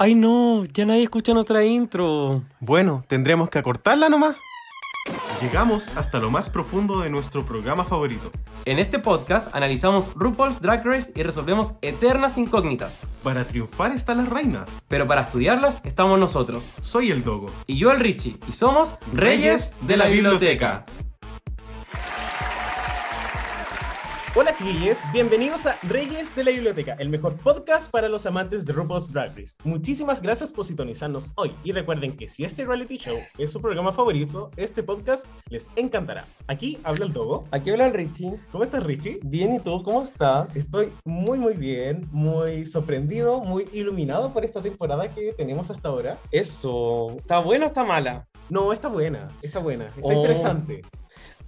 Ay no, ya nadie escucha nuestra intro. Bueno, tendremos que acortarla nomás. Llegamos hasta lo más profundo de nuestro programa favorito. En este podcast analizamos RuPaul's Drag Race y resolvemos eternas incógnitas. Para triunfar están las reinas. Pero para estudiarlas estamos nosotros. Soy el Dogo. Y yo el Richie. Y somos Reyes de la Biblioteca. Hola chiquillos, bienvenidos a Reyes de la Biblioteca, el mejor podcast para los amantes de RuPaul's Drag Race. Muchísimas gracias por sintonizarnos hoy y recuerden que si este reality show es su programa favorito, este podcast les encantará. Aquí habla el Dogo. Aquí habla el Richie. ¿Cómo estás Richie? Bien, ¿y tú? ¿Cómo estás? Estoy muy muy bien, muy sorprendido, muy iluminado por esta temporada que tenemos hasta ahora. Eso, ¿está buena o está mala? No, está buena, está buena, está Oh. interesante.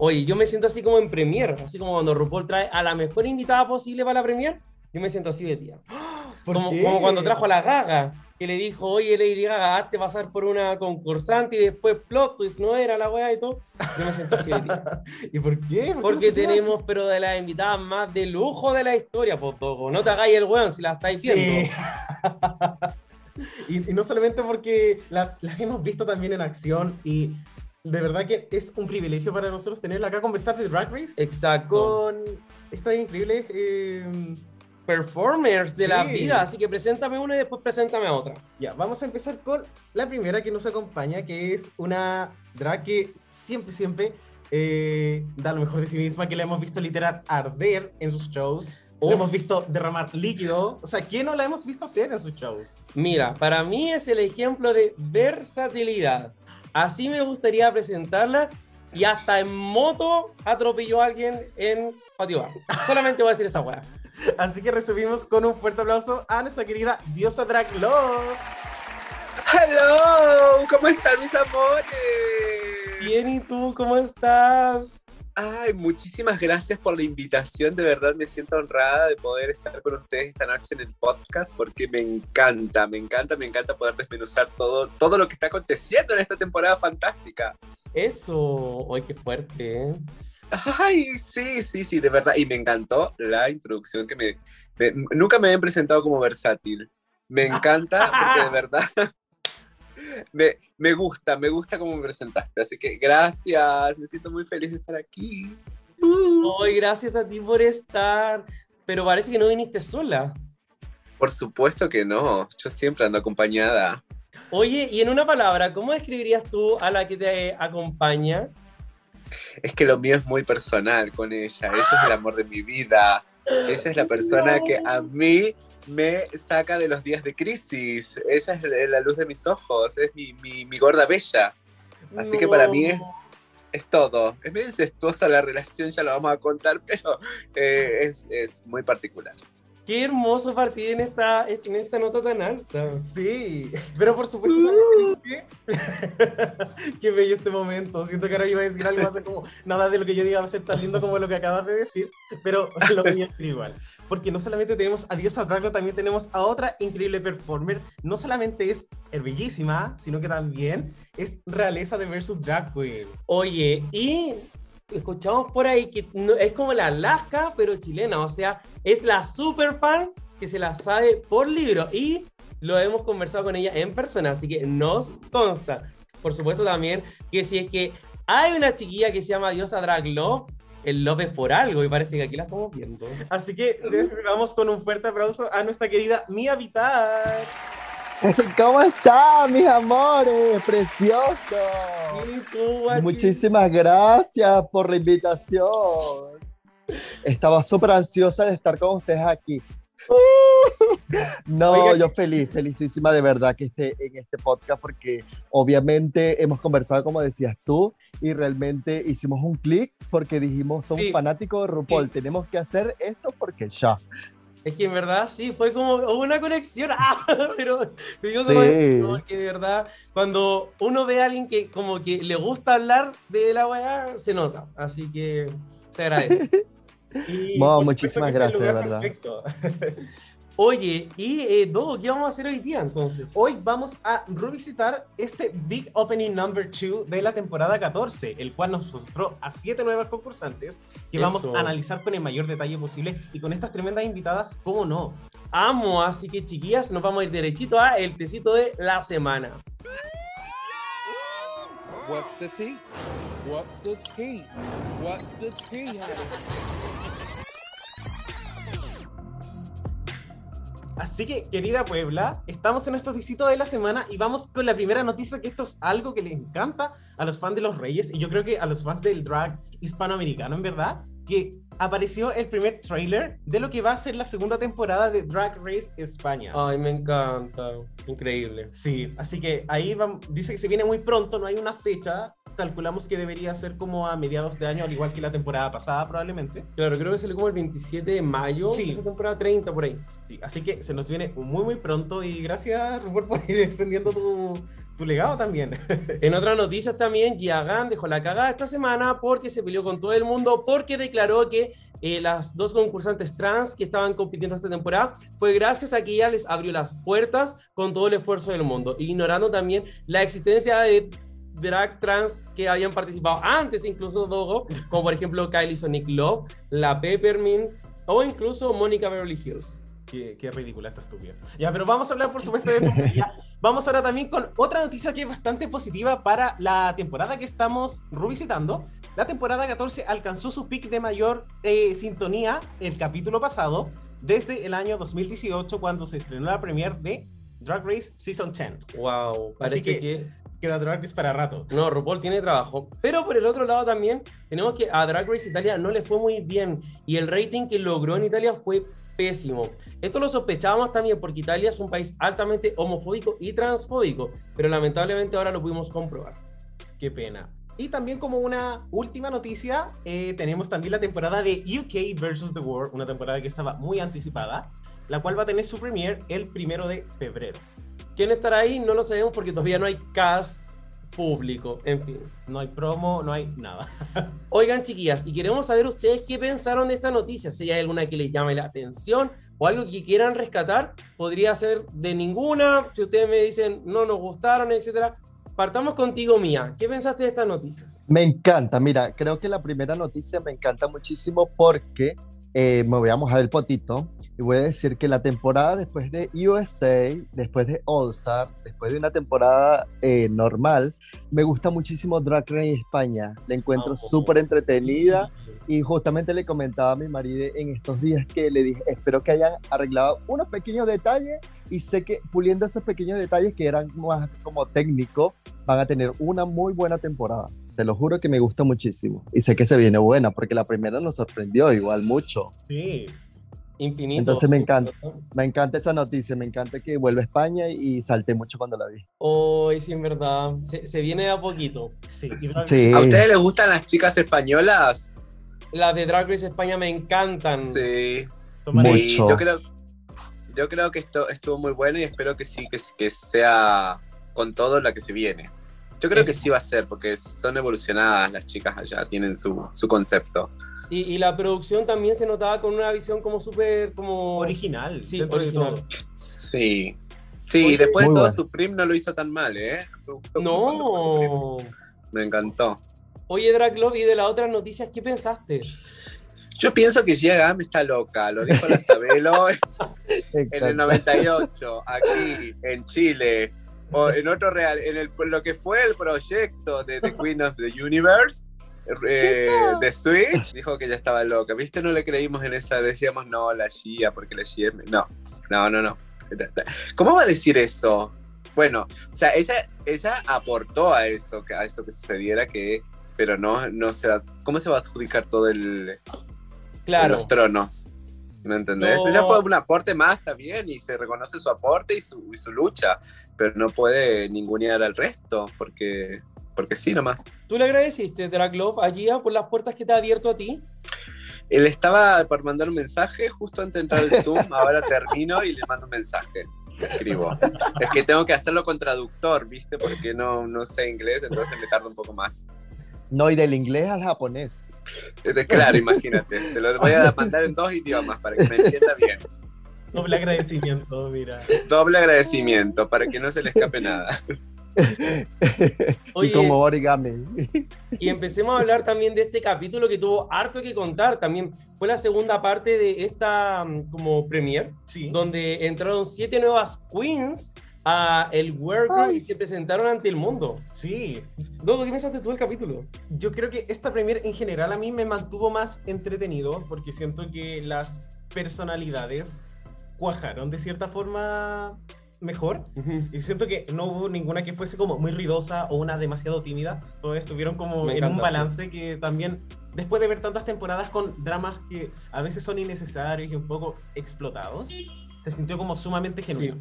Oye, yo me siento así como en Premiere, así como cuando RuPaul trae a la mejor invitada posible para la Premiere. Yo me siento así de tía. ¿Por Como, qué? como cuando trajo a la Gaga, que le dijo, oye, Lady Gaga, hazte pasar por una concursante y después plot twist, no era la weá y todo. Yo me siento así de tía. ¿Y por qué? ¿Por qué Porque no se tenemos, hace? pero de las invitadas más de lujo de la historia, pues, Dogo. No te hagáis el weón si la estáis viendo. Sí. y, y no solamente porque las, las hemos visto también en acción y de verdad que es un privilegio para nosotros tenerla acá a conversar de Drag Race Exacto. con estas increíbles eh, Performers de la Sí. vida. Así que preséntame una y después preséntame otra. Ya, vamos a empezar con la primera que nos acompaña, que es una drag que siempre, siempre eh, da lo mejor de sí misma, que la hemos visto literal arder en sus shows, la hemos visto derramar líquido, o sea, ¿quién no la hemos visto hacer en sus shows? Mira, para mí es el ejemplo de versatilidad. Así me gustaría presentarla y hasta en moto atropelló a alguien en Patio. Solamente voy a decir esa weá. Así que recibimos con un fuerte aplauso a nuestra querida diosa Drag Love. ¡Hello! ¿Cómo están mis amores? Bien, ¿y tú cómo estás? Ay, muchísimas gracias por la invitación. De verdad me siento honrada de poder estar con ustedes esta noche en el podcast porque me encanta, me encanta, me encanta poder desmenuzar todo, todo lo que está aconteciendo en esta temporada fantástica. Eso, ¡ay, qué fuerte! ¿eh? Ay, sí, sí, sí, de verdad. Y me encantó la introducción que me... me- nunca me habían presentado como versátil. Me encanta porque de verdad... Me, me gusta, me gusta cómo me presentaste. Así que gracias, me siento muy feliz de estar aquí. ¡Ay, gracias a ti por estar! Pero parece que no viniste sola. Por supuesto que no, yo siempre ando acompañada. Oye, y en una palabra, ¿cómo describirías tú a la que te acompaña? Es que lo mío es muy personal con ella, ella es el amor de mi vida. Ella es la persona No. que a mí me saca de los días de crisis. Ella es la luz de mis ojos, es mi, mi, mi gorda bella. Así que para mí es, es todo. Es medio incestuosa la relación, ya lo vamos a contar, pero eh, es, es muy particular. Qué hermoso partir en esta, en esta nota tan alta. Sí, pero por supuesto, ¿sabes qué? qué bello este momento. Siento que ahora iba a decir algo más de como nada de lo que yo diga va a ser tan lindo como lo que acabas de decir, pero lo mío es igual. Porque no solamente tenemos a Diosa Draglo, también tenemos a otra increíble performer. No solamente es bellísima, sino que también es realeza de versus drag queen. Oye, y escuchamos por ahí que no- es como la Alaska, pero chilena. O sea, es la super fan que se la sabe por libro. Y lo hemos conversado con ella en persona, así que nos consta. Por supuesto también que si es que hay una chiquilla que se llama Diosa Drag Love, el es por algo y parece que aquí la estamos viendo. Así que vamos con un fuerte aplauso a nuestra querida Mia Vitar. ¿Cómo están, mis amores? Guachi. Muchísimas gracias por la invitación. Estaba súper ansiosa de estar con ustedes aquí. No, Oiga, yo feliz, felicísima de verdad que esté en este podcast porque obviamente hemos conversado como decías tú y realmente hicimos un clic porque dijimos somos Sí. fanáticos de RuPaul, Sí. tenemos que hacer esto porque ya. Es que en verdad sí, fue como una conexión. ¡Ah! Pero digo como Sí. porque de verdad, cuando uno ve a alguien que como que le gusta hablar de la weá, se nota. Así que se agradece. Y, Wow, muchísimas gracias, de perfecto. Oye, y eh, ¿qué vamos a hacer hoy día entonces? Hoy vamos a revisitar este Big Opening Number 2 de la temporada 14, el cual nos mostró a siete nuevas concursantes que vamos Eso. a analizar con el mayor detalle posible y con estas tremendas invitadas, ¿cómo no? Amo, así que chiquillas, nos vamos a ir derechito a el tecito de la semana. What's the tea? What's the tea? What's the tea, Así que, querida Puebla, estamos en nuestro disito de la semana y vamos con la primera noticia, que esto es algo que le encanta a los fans de los Reyes y yo creo que a los fans del drag hispanoamericano, en verdad, que apareció el primer trailer de lo que va a ser la segunda temporada de Drag Race España. Ay, me encanta. Increíble. Sí, así que ahí vam- dice que se viene muy pronto, no hay una fecha. Calculamos que debería ser como a mediados de año, al igual que la temporada pasada, probablemente. Claro, creo que salió como el 27 de mayo. Sí. esa temporada 30 por ahí. Sí, así que se nos viene muy, muy pronto. Y gracias, Rupert, por ir extendiendo tu, tu legado también. En otras noticias también, Giagan dejó la cagada esta semana porque se peleó con todo el mundo, porque declaró que eh, las dos concursantes trans que estaban compitiendo esta temporada fue gracias a que ella les abrió las puertas con todo el esfuerzo del mundo, ignorando también la existencia de drag trans que habían participado antes, incluso Dogo, como por ejemplo Kylie Sonic Love, la Peppermint o incluso Mónica Beverly Hills. Qué, qué ridícula esta estúpida. Ya, pero vamos a hablar, por supuesto, de Vamos ahora también con otra noticia que es bastante positiva para la temporada que estamos revisitando. La temporada 14 alcanzó su pic de mayor eh, sintonía el capítulo pasado, desde el año 2018, cuando se estrenó la premiere de Drag Race Season 10. Wow, parece que- que Queda Drag Race para rato. No, RuPaul tiene trabajo. Pero por el otro lado también tenemos que a Drag Race Italia no le fue muy bien y el rating que logró en Italia fue pésimo. Esto lo sospechábamos también porque Italia es un país altamente homofóbico y transfóbico, pero lamentablemente ahora lo pudimos comprobar. Qué pena. Y también como una última noticia, eh, tenemos también la temporada de UK versus The World, una temporada que estaba muy anticipada, la cual va a tener su premiere el primero de febrero. ¿Quién estará ahí? No lo sabemos porque todavía no hay cast público. En fin. No hay promo, no hay nada. Oigan, chiquillas, y queremos saber ustedes qué pensaron de esta noticia. Si hay alguna que les llame la atención o algo que quieran rescatar, podría ser de ninguna. Si ustedes me dicen no nos gustaron, etcétera. Partamos contigo, Mía. ¿Qué pensaste de estas noticias? Me encanta, mira, creo que la primera noticia me encanta muchísimo porque eh, me voy a mojar el potito y voy a decir que la temporada después de USA, después de All Star, después de una temporada eh, normal, me gusta muchísimo Drag Race España. La encuentro Amo. súper entretenida y justamente le comentaba a mi marido en estos días que le dije, espero que hayan arreglado unos pequeños detalles y sé que puliendo esos pequeños detalles que eran más como técnicos, van a tener una muy buena temporada. Te lo juro que me gusta muchísimo. Y sé que se viene buena, porque la primera nos sorprendió igual mucho. Sí. Infinito. Entonces me encanta. Me encanta esa noticia, me encanta que vuelva a España y salté mucho cuando la vi. Hoy sí, en verdad. Se, se viene de a poquito. Sí. ¿A ustedes les gustan las chicas españolas? Las de Drag Race España me encantan. Sí. Sí, Mucho. yo creo, yo creo que esto estuvo muy bueno y espero que sí, que, que sea con todo la que se viene. Yo creo que sí va a ser, porque son evolucionadas las chicas allá, tienen su, su concepto. Y, y la producción también se notaba con una visión como súper como Original. Sí, de original. todo. Sí. Sí, Oye, después de todo, bueno. Supreme no lo hizo tan mal, ¿eh? Me. No. Me encantó. Oye, Drag Love, y de las otras noticias, ¿qué pensaste? Yo pienso que Gia Gam está loca, lo dijo la Sabelo en el Exacto. 98, aquí, en Chile, o en otro real, en el, lo que fue el proyecto de The Queen of the Universe, eh, de Switch, dijo que ya estaba loca. ¿Viste? No le creímos en esa, decíamos, no, la Gia, porque la es... No, no, no, no. ¿Cómo va a decir eso? Bueno, o sea, ella, ella aportó a eso, que- a eso que sucediera, que, pero no, no se va, ¿cómo se va a adjudicar todo el, Claro. los tronos. ¿Me entendés? No. Ella fue un aporte más también y se reconoce su aporte y su, y su lucha, pero no puede ningunear al resto porque, porque sí nomás. ¿Tú le agradeciste, Drag Love, a Gia por las puertas que te ha abierto a ti? Él estaba por mandar un mensaje justo antes de entrar al Zoom, ahora termino y le mando un mensaje. Le escribo. Es que tengo que hacerlo con traductor, ¿viste? Porque no, no sé inglés, entonces me tarda un poco más. No, y del inglés al japonés. Entonces, claro, imagínate, se lo voy a mandar en dos idiomas para que me entienda bien. Doble agradecimiento, mira. Doble agradecimiento para que no se le escape nada. Y Oye, como origami. Y empecemos a hablar también de este capítulo que tuvo harto que contar. También fue la segunda parte de esta mm, como premier, Sí. donde entraron siete nuevas queens a el Ay, y se presentaron ante el mundo. Sí. Dodo, ¿qué pensaste tú del capítulo? Yo creo que esta premier en general a mí me mantuvo más entretenido porque siento que las personalidades cuajaron de cierta forma mejor. Y siento que no hubo ninguna que fuese como muy ruidosa o una demasiado tímida. Todas estuvieron como Me en un encanta, balance que también, después de ver tantas temporadas con dramas que a veces son innecesarios y un poco explotados, se sintió como sumamente genuino.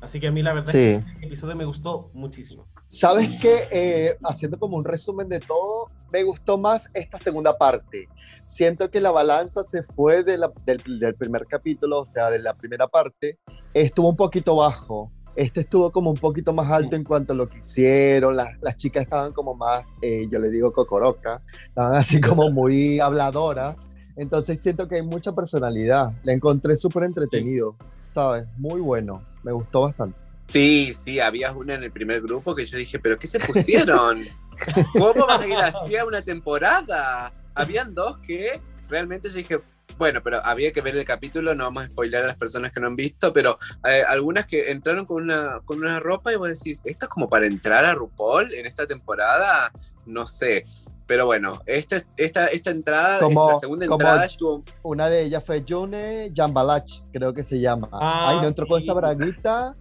Así que a mí la verdad Sí. es que el episodio me gustó muchísimo. ¿Sabes qué? Eh, haciendo como un resumen de todo, me gustó más esta segunda parte. Siento que la balanza se fue de la- del, del primer capítulo, o sea, de la primera parte, estuvo un poquito bajo. Este estuvo como un poquito más alto en cuanto a lo que hicieron. Las, las chicas estaban como más, eh, yo le digo cocoroca, estaban así como muy habladoras. Entonces siento que hay mucha personalidad. La encontré súper entretenido, ¿sabes? Muy bueno. Me gustó bastante. Sí, sí, había una en el primer grupo que yo dije, ¿pero qué se pusieron? ¿Cómo vas a ir así a una temporada? Habían dos que realmente yo dije, bueno, pero había que ver el capítulo, no vamos a spoiler a las personas que no han visto, pero eh, algunas que entraron con una, con una ropa y vos decís, ¿esto es como para entrar a RuPaul en esta temporada? No sé. Pero bueno, esta, esta, esta entrada, Como- la segunda como- entrada estuvo Una de ellas fue June Jambalach, creo que se llama. Ah, Ay, no entró con sí. esa braguita.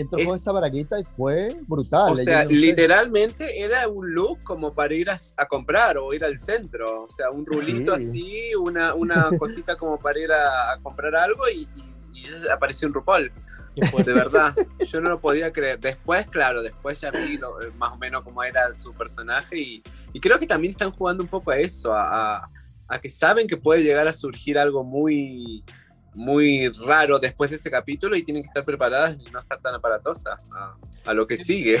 Entró con Es- esa braguita y fue brutal. O sea, no sé. literalmente era un look como para ir a, a comprar o ir al centro. O sea, un rulito Sí. así, una, una cosita como para ir a, a comprar algo y, y- y apareció en RuPaul. De verdad, yo no lo podía creer. Después, claro, después ya vi lo- eh, más o menos cómo era su personaje y, y creo que también están jugando un poco a eso, a, a- a que saben que puede llegar a surgir algo muy muy raro después de ese capítulo y tienen que estar preparadas y no estar tan aparatosas a, a lo que sigue.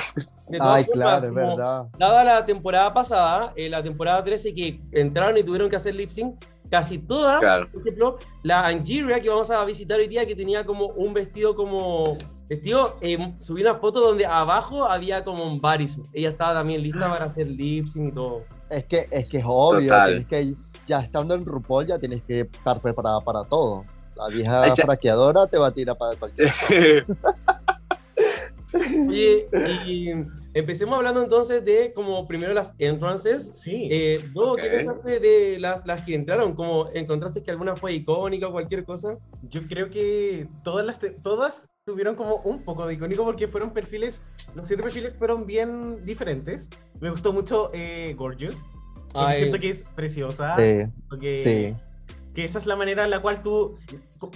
Ay, formas, claro, es verdad. Dada la temporada pasada, eh, la temporada 13 que entraron y tuvieron que hacer lip sync, casi todas, Claro. por ejemplo, la Angeria que vamos a visitar hoy día, que tenía como un vestido como. Vestido, eh, subí una foto donde abajo había como un baris. Ella estaba también lista para hacer lip sync y todo. Es que es, que es obvio. Total. que, ya estando en RuPaul ya tienes que estar preparada para todo. La vieja Ay, fraqueadora te va a tirar para cualquier Oye, y empecemos hablando entonces de como primero las entrances. Sí. Eh, Dodo, ¿qué Ok. pensaste de las, las que entraron? ¿Cómo encontraste que alguna fue icónica o cualquier cosa? Yo creo que todas las te- todas tuvieron como un poco de icónico porque fueron perfiles, los siete perfiles fueron bien diferentes. Me gustó mucho eh, Gorgeous. siento que es preciosa. Sí, porque sí. Que esa es la manera en la cual tú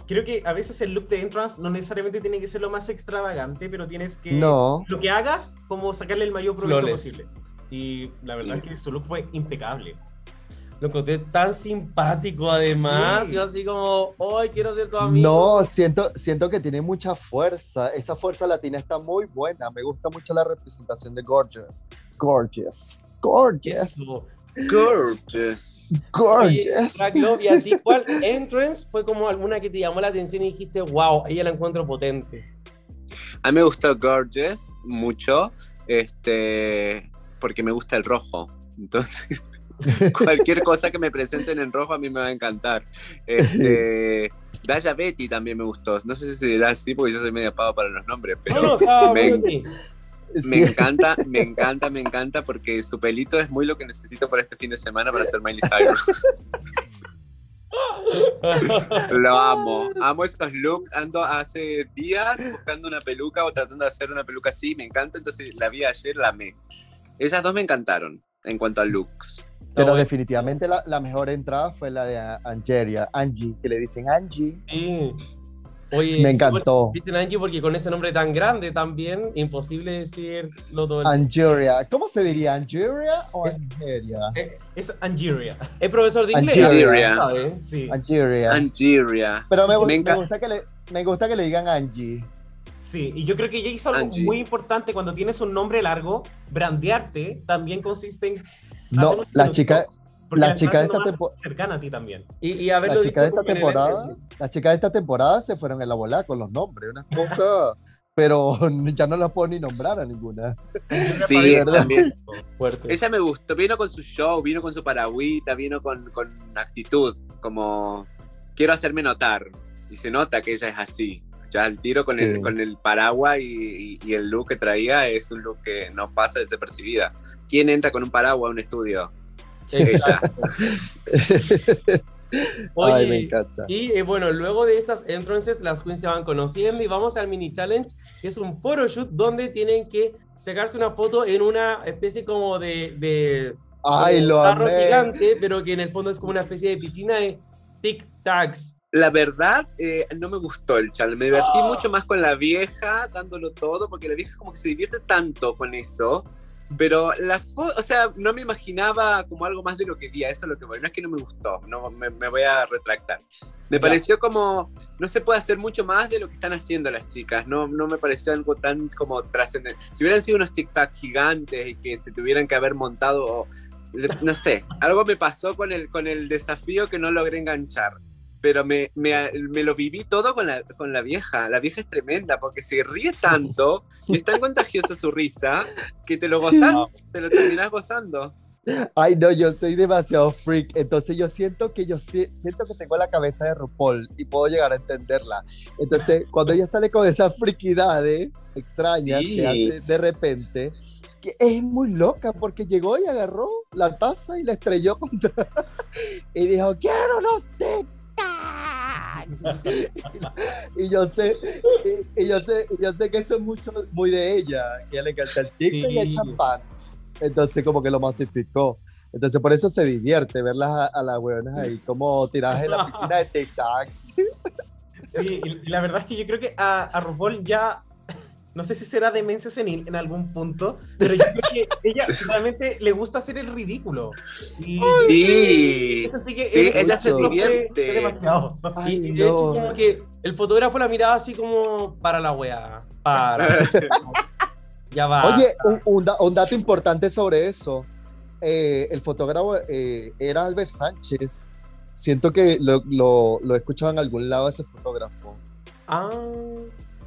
creo que a veces el look de entrance no necesariamente tiene que ser lo más extravagante, pero tienes que No, lo que hagas como sacarle el mayor provecho posible. Y la Sí. verdad es que su look fue impecable. Lo encontré tan simpático, además. Sí. Yo, así como, hoy quiero ser tu amigo. no, siento, siento que tiene mucha fuerza. Esa fuerza latina está muy buena. Me gusta mucho la representación de Gorgeous. Gorgeous. Gorgeous. Eso. Gorgeous. Oye, Gorgeous. Black Love, ¿y a ti cuál entrance fue como alguna que te llamó la atención y dijiste, wow, ella la encuentro potente? A mí me gustó Gorgeous mucho, este, porque me gusta el rojo. Entonces, cualquier cosa que me presenten en rojo a mí me va a encantar. Este, Daya Betty también me gustó. No sé si se dirá así porque yo soy medio pavo para los nombres, No, pero no, estaba me-. me Sí. encanta, me encanta, me encanta porque su pelito es muy lo que necesito para este fin de semana para ser Miley Cyrus. Lo amo, amo esos looks. Ando hace días buscando una peluca o tratando de hacer una peluca así, me encanta. Entonces la vi ayer, la amé. Esas dos me encantaron en cuanto a looks. Pero bueno. definitivamente la, la mejor entrada fue la de Angeria, Angie, que le dicen Angie. Sí. Oye, Me sí, encantó. Dicen Angie porque con ese nombre tan grande también, imposible decirlo todo el Angeria. ¿Cómo se diría? ¿Angeria o Es- Angeria? Es Angeria. Es profesor de inglés. Angeria. Sí. Angeria. Angeria. Pero me, gusta que le, me gusta que le digan Angie. Sí, y yo creo que ella hizo algo Angie. muy importante cuando tienes un nombre largo, brandearte también consiste en No, las chicas, Porque La chica de esta haciendo tempo- más cercana a ti también. Y, y haberlo La chica de esta temporada, la chica de esta temporada se fueron en la bola con los nombres, una cosa, pero ya no la puedo ni nombrar a ninguna. Sí, también. sí, fuerte. Ella me gustó, vino con su show, vino con su paragüita, vino con, con actitud, como quiero hacerme notar. Y se nota que ella es así. Ya el tiro con, el, con el paraguas y, y- y el look que traía es un look que no pasa desapercibida. ¿Quién entra con un paraguas a un estudio? Ella. Oye, Ay, me encanta. Y eh, bueno, luego de estas entrances, las queens se van conociendo y vamos al mini challenge, que es un photoshoot donde tienen que sacarse una foto en una especie como de, de Ay, como lo carro amé. gigante, pero que en el fondo es como una especie de piscina de tic tacs. La verdad, eh, no me gustó el challenge. Me divertí Ah. mucho más con la vieja, dándolo todo, porque la vieja como que se divierte tanto con eso. Pero la foto, o sea, no me imaginaba como algo más de lo que vi, eso es lo que voy. No es que no me gustó, no, me, me voy a retractar. Me Ya. pareció como, no se puede hacer mucho más de lo que están haciendo las chicas, no, no me pareció algo tan como trascendente. Si hubieran sido unos tic-tac gigantes y que se tuvieran que haber montado, no sé, algo me pasó con el, con el desafío que no logré enganchar pero me, me, me lo viví todo con la, con la vieja. La vieja es tremenda porque se ríe tanto y es tan contagiosa su risa que te lo gozas, te lo terminas gozando. Ay, no, yo soy demasiado freak. Entonces yo siento que yo si- siento que tengo la cabeza de RuPaul y puedo llegar a entenderla. Entonces, cuando ella sale con esas friquidades extrañas Sí. que hace de repente, que es muy loca porque llegó y agarró la taza y la estrelló contra. y dijo, quiero los tic y yo sé, y, y yo sé, y yo sé que eso es mucho, muy de ella, que ella le encanta el tic y el champán. Entonces como que lo masificó. Entonces por eso se divierte verlas a, a las hueonas ahí como tiradas en la piscina de tic tacs. Sí, y y la verdad es que yo creo que a, a RuPaul ya, no sé si será demencia senil en algún punto, pero yo creo que ella realmente le gusta hacer el ridículo. Y Sí, que sí, él- ella se divierte. demasiado. Ay, y, y de hecho, no. como que el fotógrafo la miraba así como para la weá. Para. ya va. Oye, un, un da- un dato importante sobre eso. Eh, el fotógrafo eh, era Albert Sánchez. Siento que lo, lo, lo he escuchado en algún lado ese fotógrafo. Ah,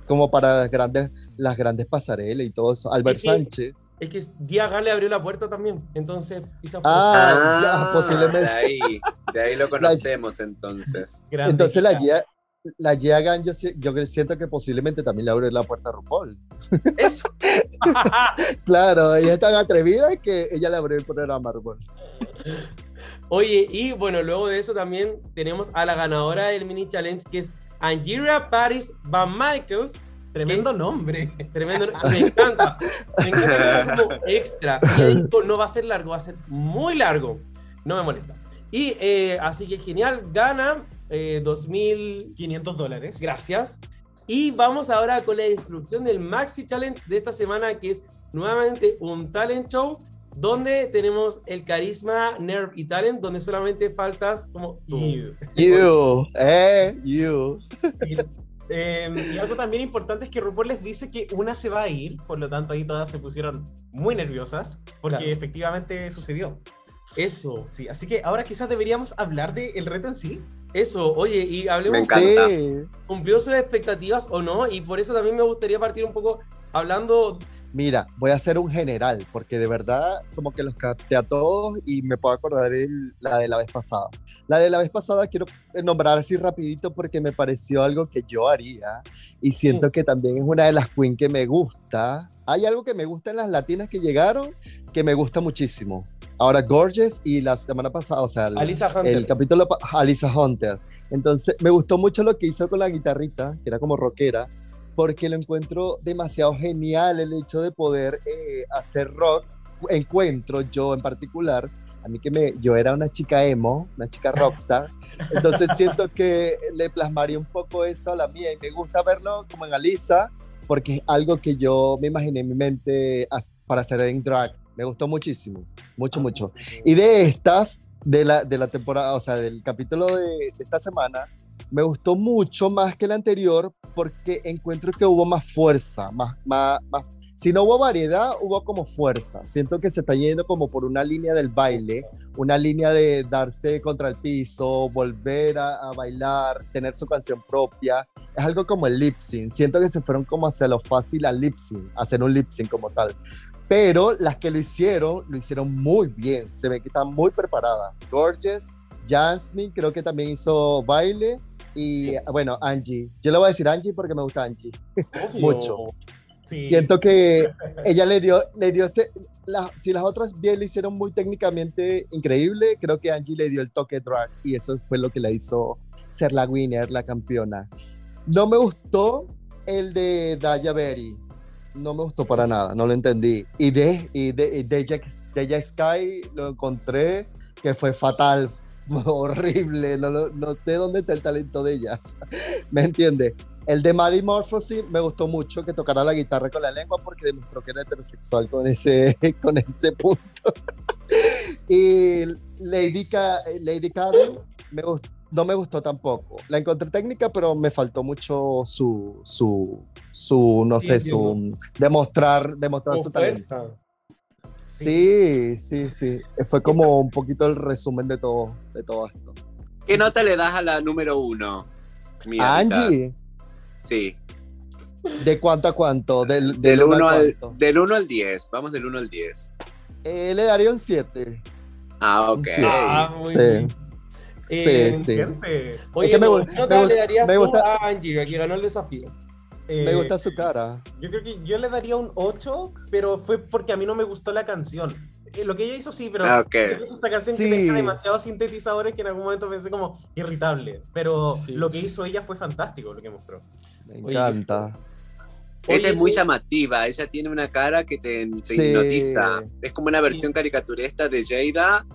Como para las grandes, las grandes pasarelas y todo eso. Albert Es que- Sánchez. es que Gia le abrió la puerta también. Entonces, quizás. Ah, ya, posiblemente. De ahí, de ahí lo conocemos entonces. Grande. Entonces la Gia, la Gia Gunn, yo, yo siento que posiblemente también le abre la puerta a RuPaul. Eso. Claro, ella es tan atrevida que ella le abrió el programa a RuPaul. Oye, y bueno, luego de eso también tenemos a la ganadora del mini challenge que es Angira Paris Van Michaels. Tremendo nombre. Tremendo, me encanta. Me encanta como extra. No va a ser largo, va a ser muy largo. No me molesta. Y eh, así que genial, gana eh, 2000 500 dólares. Gracias. Y vamos ahora con la instrucción del Maxi Challenge de esta semana, que es nuevamente un talent show, donde tenemos el carisma, nerve y talent, donde solamente faltas como tú. Y, You, eh, you. sí. Eh, y algo también importante es que RuPaul les dice que una se va a ir, por lo tanto ahí todas se pusieron muy nerviosas, porque Claro. efectivamente sucedió. Eso, Sí, así que ahora quizás deberíamos hablar del reto en sí. eso. Oye, y Me hablemos, encanta. Sí. ¿cumplió sus expectativas o no? Y por eso también me gustaría partir un poco hablando Mira, voy a hacer un general, porque de verdad como que los capté a todos y me puedo acordar el- la de la vez pasada. La de la vez pasada quiero nombrar así rapidito porque me pareció algo que yo haría y siento que también es una de las queen que me gusta. Hay algo que me gusta en las latinas que llegaron que me gusta muchísimo. Ahora Gorgeous y la semana pasada, o sea, el, Alisa Hunter. el capítulo Alisa Hunter. Entonces, me gustó mucho lo que hizo con la guitarrita, que era como rockera, porque lo encuentro demasiado genial el hecho de poder eh, hacer rock. Encuentro yo en particular, a mí que me, yo era una chica emo, una chica rockstar, entonces siento que le plasmaría un poco eso a la mía y me gusta verlo como en Alisa, porque es algo que yo me imaginé en mi mente para hacer en drag. Me gustó muchísimo, mucho, mucho. Y de estas, de la, de la temporada, o sea, del capítulo de, de esta semana, me gustó mucho más que el anterior porque encuentro que hubo más fuerza, más, más, más, si no hubo variedad, hubo como fuerza. Siento que se está yendo como por una línea del baile, una línea de darse contra el piso, volver a, a bailar, tener su canción propia. Es algo como el lip sync. Siento que se fueron como hacia lo fácil al lip sync, hacer un lip sync como tal. Pero las que lo hicieron, lo hicieron muy bien. Se ve que están muy preparadas. Gorgeous, Jasmine creo que también hizo baile. Y bueno, Angie. Yo le voy a decir Angie porque me gusta Angie. Mucho. Sí. Siento que ella le dio, le dio ese- la- si las otras bien le hicieron muy técnicamente increíble, creo que Angie le dio el toque drag y eso fue lo que la hizo ser la winner, la campeona. No me gustó el de Daya Berry. No me gustó para nada, no lo entendí. Y de, y de, y Deja, Deja Sky lo encontré que fue fatal, horrible. No, no sé dónde está el talento de ella. ¿Me entiendes? El de Maddie Morphosis me gustó mucho que tocara la guitarra con la lengua porque demostró que era heterosexual con ese, con ese punto. y Lady, Ca- Lady Caden me no me gustó tampoco. La encontré técnica, pero me faltó mucho su, su, su no sé, su demostrar, demostrar su talento. Sí, sí, sí. Fue como un poquito el resumen de todo, de todo esto. ¿Qué nota le das a la número uno? Mi? Angie, Sí. ¿de cuánto a cuánto? Del, Del uno 1 a al, cuánto? del 1 al 10. Vamos del 1 al 10. Eh, le daría un 7. Ah, ok. Sí. Ah, muy Sí. bien. Sí, Eh, sí. Oye, que me ¿qué gu- nota me gu- le darías me tú gusta- a Angie, que ganó el desafío? Eh, Me gusta su cara. Yo creo que yo le daría un 8, pero fue porque a mí no me gustó la canción. Eh, lo que ella hizo sí, pero Ah, ok. creo que es esta canción que Sí. mezcla demasiados sintetizadores que en algún momento pensé como irritable. Pero Sí. lo que hizo ella fue fantástico, lo que mostró. Me Oye, encanta. Ella es muy llamativa, ella tiene una cara que te, te Sí. hipnotiza. Es como una versión caricaturesta de Jada.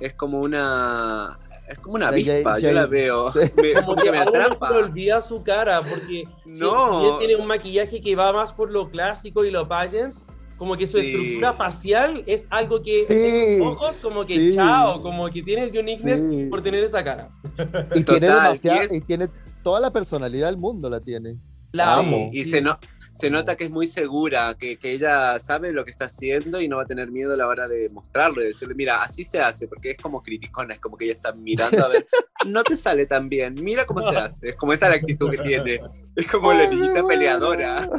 Es como una. Es como una Jay- avispa, yo Jay- la veo. sí. Me, Como que me uno se atrapa. le olvida su cara, porque si- No. si él tiene un maquillaje que va más por lo clásico y lo pageant, como que su Sí. estructura facial es algo que Sí. ojos como que Sí. chao, como que tiene el uniqueness Sí. por tener esa cara. Y tiene Total, demasiada, y es- y tiene toda la personalidad del mundo la tiene. La Sí, amo. Y sí. se, no, se nota que es muy segura, que, que ella sabe lo que está haciendo y no va a tener miedo a la hora de mostrarlo y decirle, mira, así se hace, porque es como criticona, es como que ella está mirando a ver, no te sale tan bien, mira cómo se hace. Es como esa la actitud que tiene. Es como la niñita peleadora.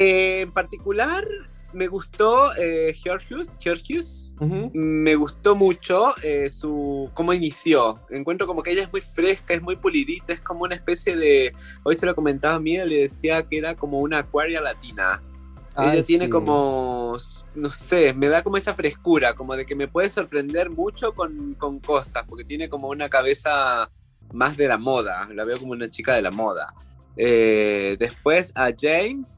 Eh, en particular, me gustó eh, Georgius, Georgius. Ujú. Me gustó mucho eh, su cómo inició. Encuentro como que ella es muy fresca, es muy pulidita, es como una especie de. Hoy se lo comentaba a mí, le decía que era como una acuaria latina. Ay, ella tiene sí. como, no sé, me da como esa frescura, como de que me puede sorprender mucho con, con cosas, porque tiene como una cabeza más de la moda, la veo como una chica de la moda. Eh, después a Jane, mm,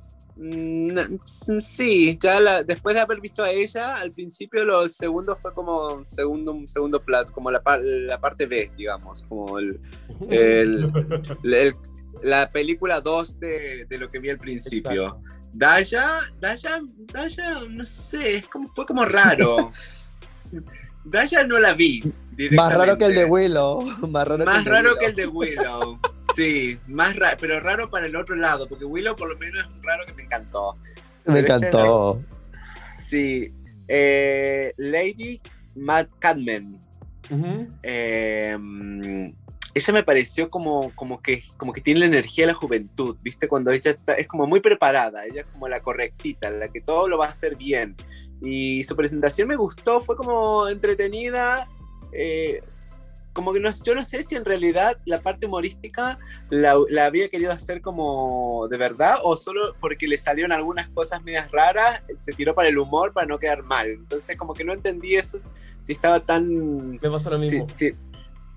sí, ya la- después de haber visto a ella, al principio lo segundo fue como segundo, un segundo plat, como la, la parte B, digamos, como el, el- el- la película 2 de, de lo que vi al principio. Daya, Daya, Daya, no sé, es como, fue como raro. Daya no la vi. Más raro que el de. Willow. Más raro, Más que, el de raro Willow. que el de Willow. Sí, más raro, pero raro para el otro lado, porque Willow por lo menos es un raro que me encantó. Me pero este encantó. Sí, eh, Lady Matt Cadman. Eh, mm, ella me pareció como, como, que, como que tiene la energía de la juventud, ¿viste? Cuando ella está, es como muy preparada, ella es como la correctita, la que todo lo va a hacer bien. Y su presentación me gustó, fue como entretenida. eh, como que no, yo no sé si en realidad la parte humorística la, la había querido hacer como de verdad o solo porque le salieron algunas cosas medias raras, se tiró para el humor para no quedar mal. Entonces como que no entendí eso, si estaba tan Me pasó lo mismo. Sí, sí.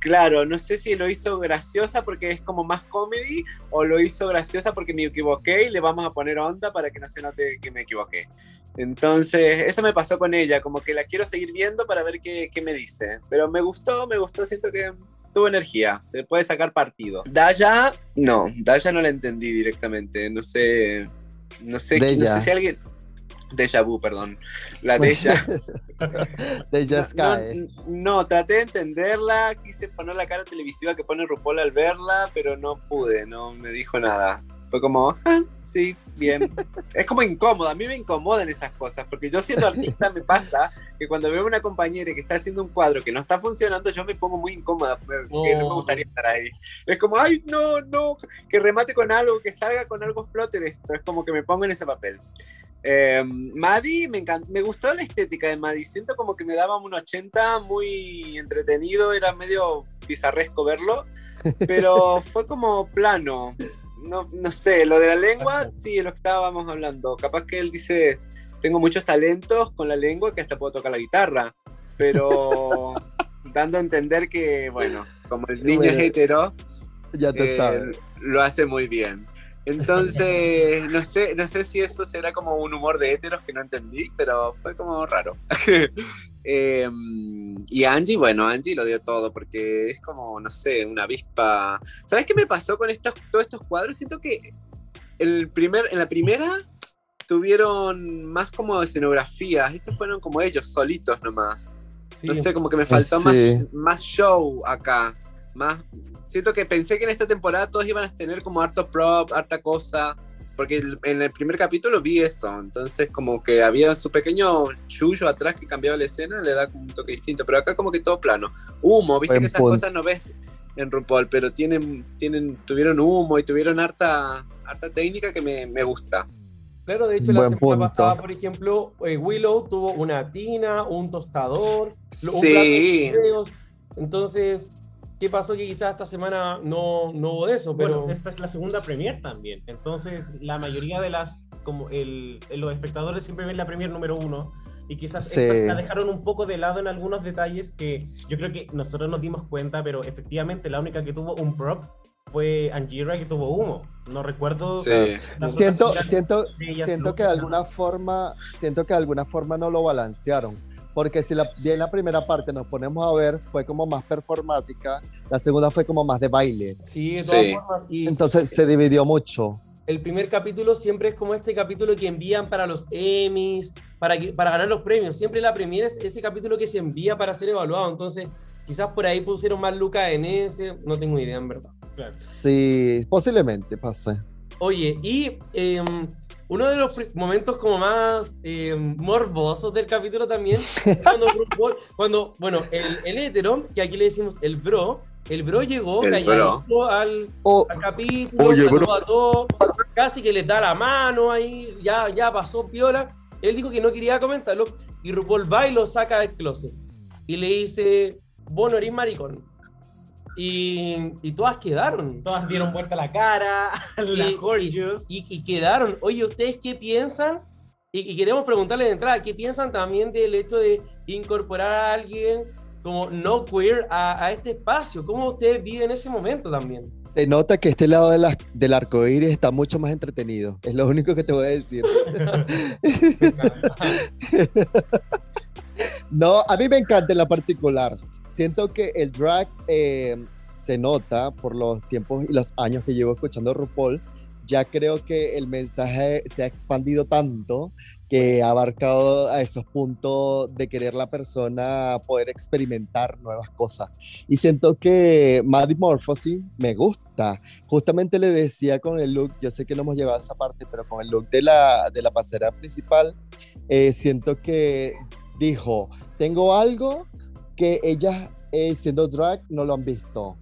Claro, no sé si lo hizo graciosa porque es como más comedy o lo hizo graciosa porque me equivoqué y le vamos a poner onda para que no se note que me equivoqué. Entonces, eso me pasó con ella, como que la quiero seguir viendo para ver qué, qué me dice. Pero me gustó, me gustó, siento que tuvo energía, se puede sacar partido. Daya, no, Daya no la entendí directamente, no sé, no sé, no sé si alguien... Deja vu, perdón. La de ella. De Just No, Sky. no, no, traté de entenderla, quise poner la cara televisiva que pone RuPaul al verla, pero no pude, no me dijo nada. Fue como, ah, sí, bien. Es como incómodo, a mí me incomodan esas cosas, porque yo siendo artista me pasa que cuando veo una compañera que está haciendo un cuadro que no está funcionando, yo me pongo muy incómoda, porque no me Oh. gustaría estar ahí. Es como, ay, no, no, que remate con algo, que salga con algo flote de esto. Es como que me pongo en ese papel. Eh, Maddie, me, me gustó la estética de Maddie. Siento como que me daba un 80 muy entretenido, era medio bizarresco verlo, pero fue como plano. No, no sé, lo de la lengua, sí, es lo que estábamos hablando. Capaz que él dice, tengo muchos talentos con la lengua que hasta puedo tocar la guitarra, pero dando a entender que, bueno, como el niño es hetero, Ya te eh, sabes. lo hace muy bien. Entonces, no sé, no sé si eso será como un humor de héteros que no entendí, pero fue como raro. Eh, y Angie, bueno, Angie lo dio todo porque es como, no sé, una avispa. ¿Sabes qué me pasó con estos, todos estos cuadros? Siento que el primer, en la primera tuvieron más como escenografías. Estos fueron como ellos, solitos nomás. Sí. No sé, como que me faltó Sí. más, más show acá. Más, siento que pensé que en esta temporada todos iban a tener como harto prop, harta cosa. Porque en el primer capítulo vi eso. Entonces, como que había su pequeño chullo atrás que cambiaba la escena, le da como un toque distinto. Pero acá, como que todo plano. Humo, viste Buen que esas punto. cosas no ves en RuPaul, pero tienen, tienen, tuvieron humo y tuvieron harta, harta técnica que me, me gusta. Claro, de hecho, la semana punto. pasada, por ejemplo, eh, Willow tuvo una tina, un tostador, lo- un Sí. plato de fideos. Entonces, ¿qué pasó? Que quizás esta semana no, no hubo de eso, pero Bueno, esta es la segunda premier también. Entonces, la mayoría de las, como el, los espectadores siempre ven la premier número uno. Y quizás Sí. la dejaron un poco de lado en algunos detalles que yo creo que nosotros nos dimos cuenta, pero efectivamente la única que tuvo un prop fue Angira que tuvo humo. No recuerdo. Sí. Siento, siento, siento que de alguna forma, siento que de alguna forma no lo balancearon. Porque si la, bien la primera parte nos ponemos a ver, fue como más performática, la segunda fue como más de baile. sí, de todas Sí. formas. Y Entonces se dividió mucho. el primer capítulo siempre es como este capítulo que envían para los Emmys, para, que, para ganar los premios. Siempre la premier es ese capítulo que se envía para ser evaluado. Entonces, quizás por ahí pusieron más lucas en ese, no tengo idea, en verdad. Claro. Sí, posiblemente pase. Oye, y em, uno de los momentos como más em, morbosos del capítulo también, cuando, RuPaul- cuando, bueno, el, el hétero, que aquí le decimos el bro, el bro llegó El calladito al, Oh, al capítulo, Oye, bro. a todos, casi que les da la mano ahí, ya, ya pasó piola. Él dijo que no quería comentarlo y RuPaul va y lo saca del closet y le dice, vos no eres maricón. Y, y todas quedaron. Todas dieron vuelta la cara, la Y- gorgeous. Y, y quedaron. Oye, ¿ustedes qué piensan? Y, y queremos preguntarles de entrada, ¿qué piensan también del hecho de incorporar a alguien como no queer a, a este espacio? ¿Cómo ustedes viven ese momento también? se nota que este lado de la- del arco iris está mucho más entretenido. Es lo único que te voy a decir. No, a mí me encanta en la particular. Siento que el drag eh, se nota por los tiempos y los años que llevo escuchando RuPaul. Ya creo que el mensaje se ha expandido tanto que ha abarcado a esos puntos de querer la persona poder experimentar nuevas cosas. Y siento que Maddie Morphosis me gusta. Justamente le decía con el look, yo sé que no hemos llegado a esa parte, pero con el look de la, de la pasarela principal, eh, siento que dijo, tengo algo que ellas eh, siendo drag no lo han visto.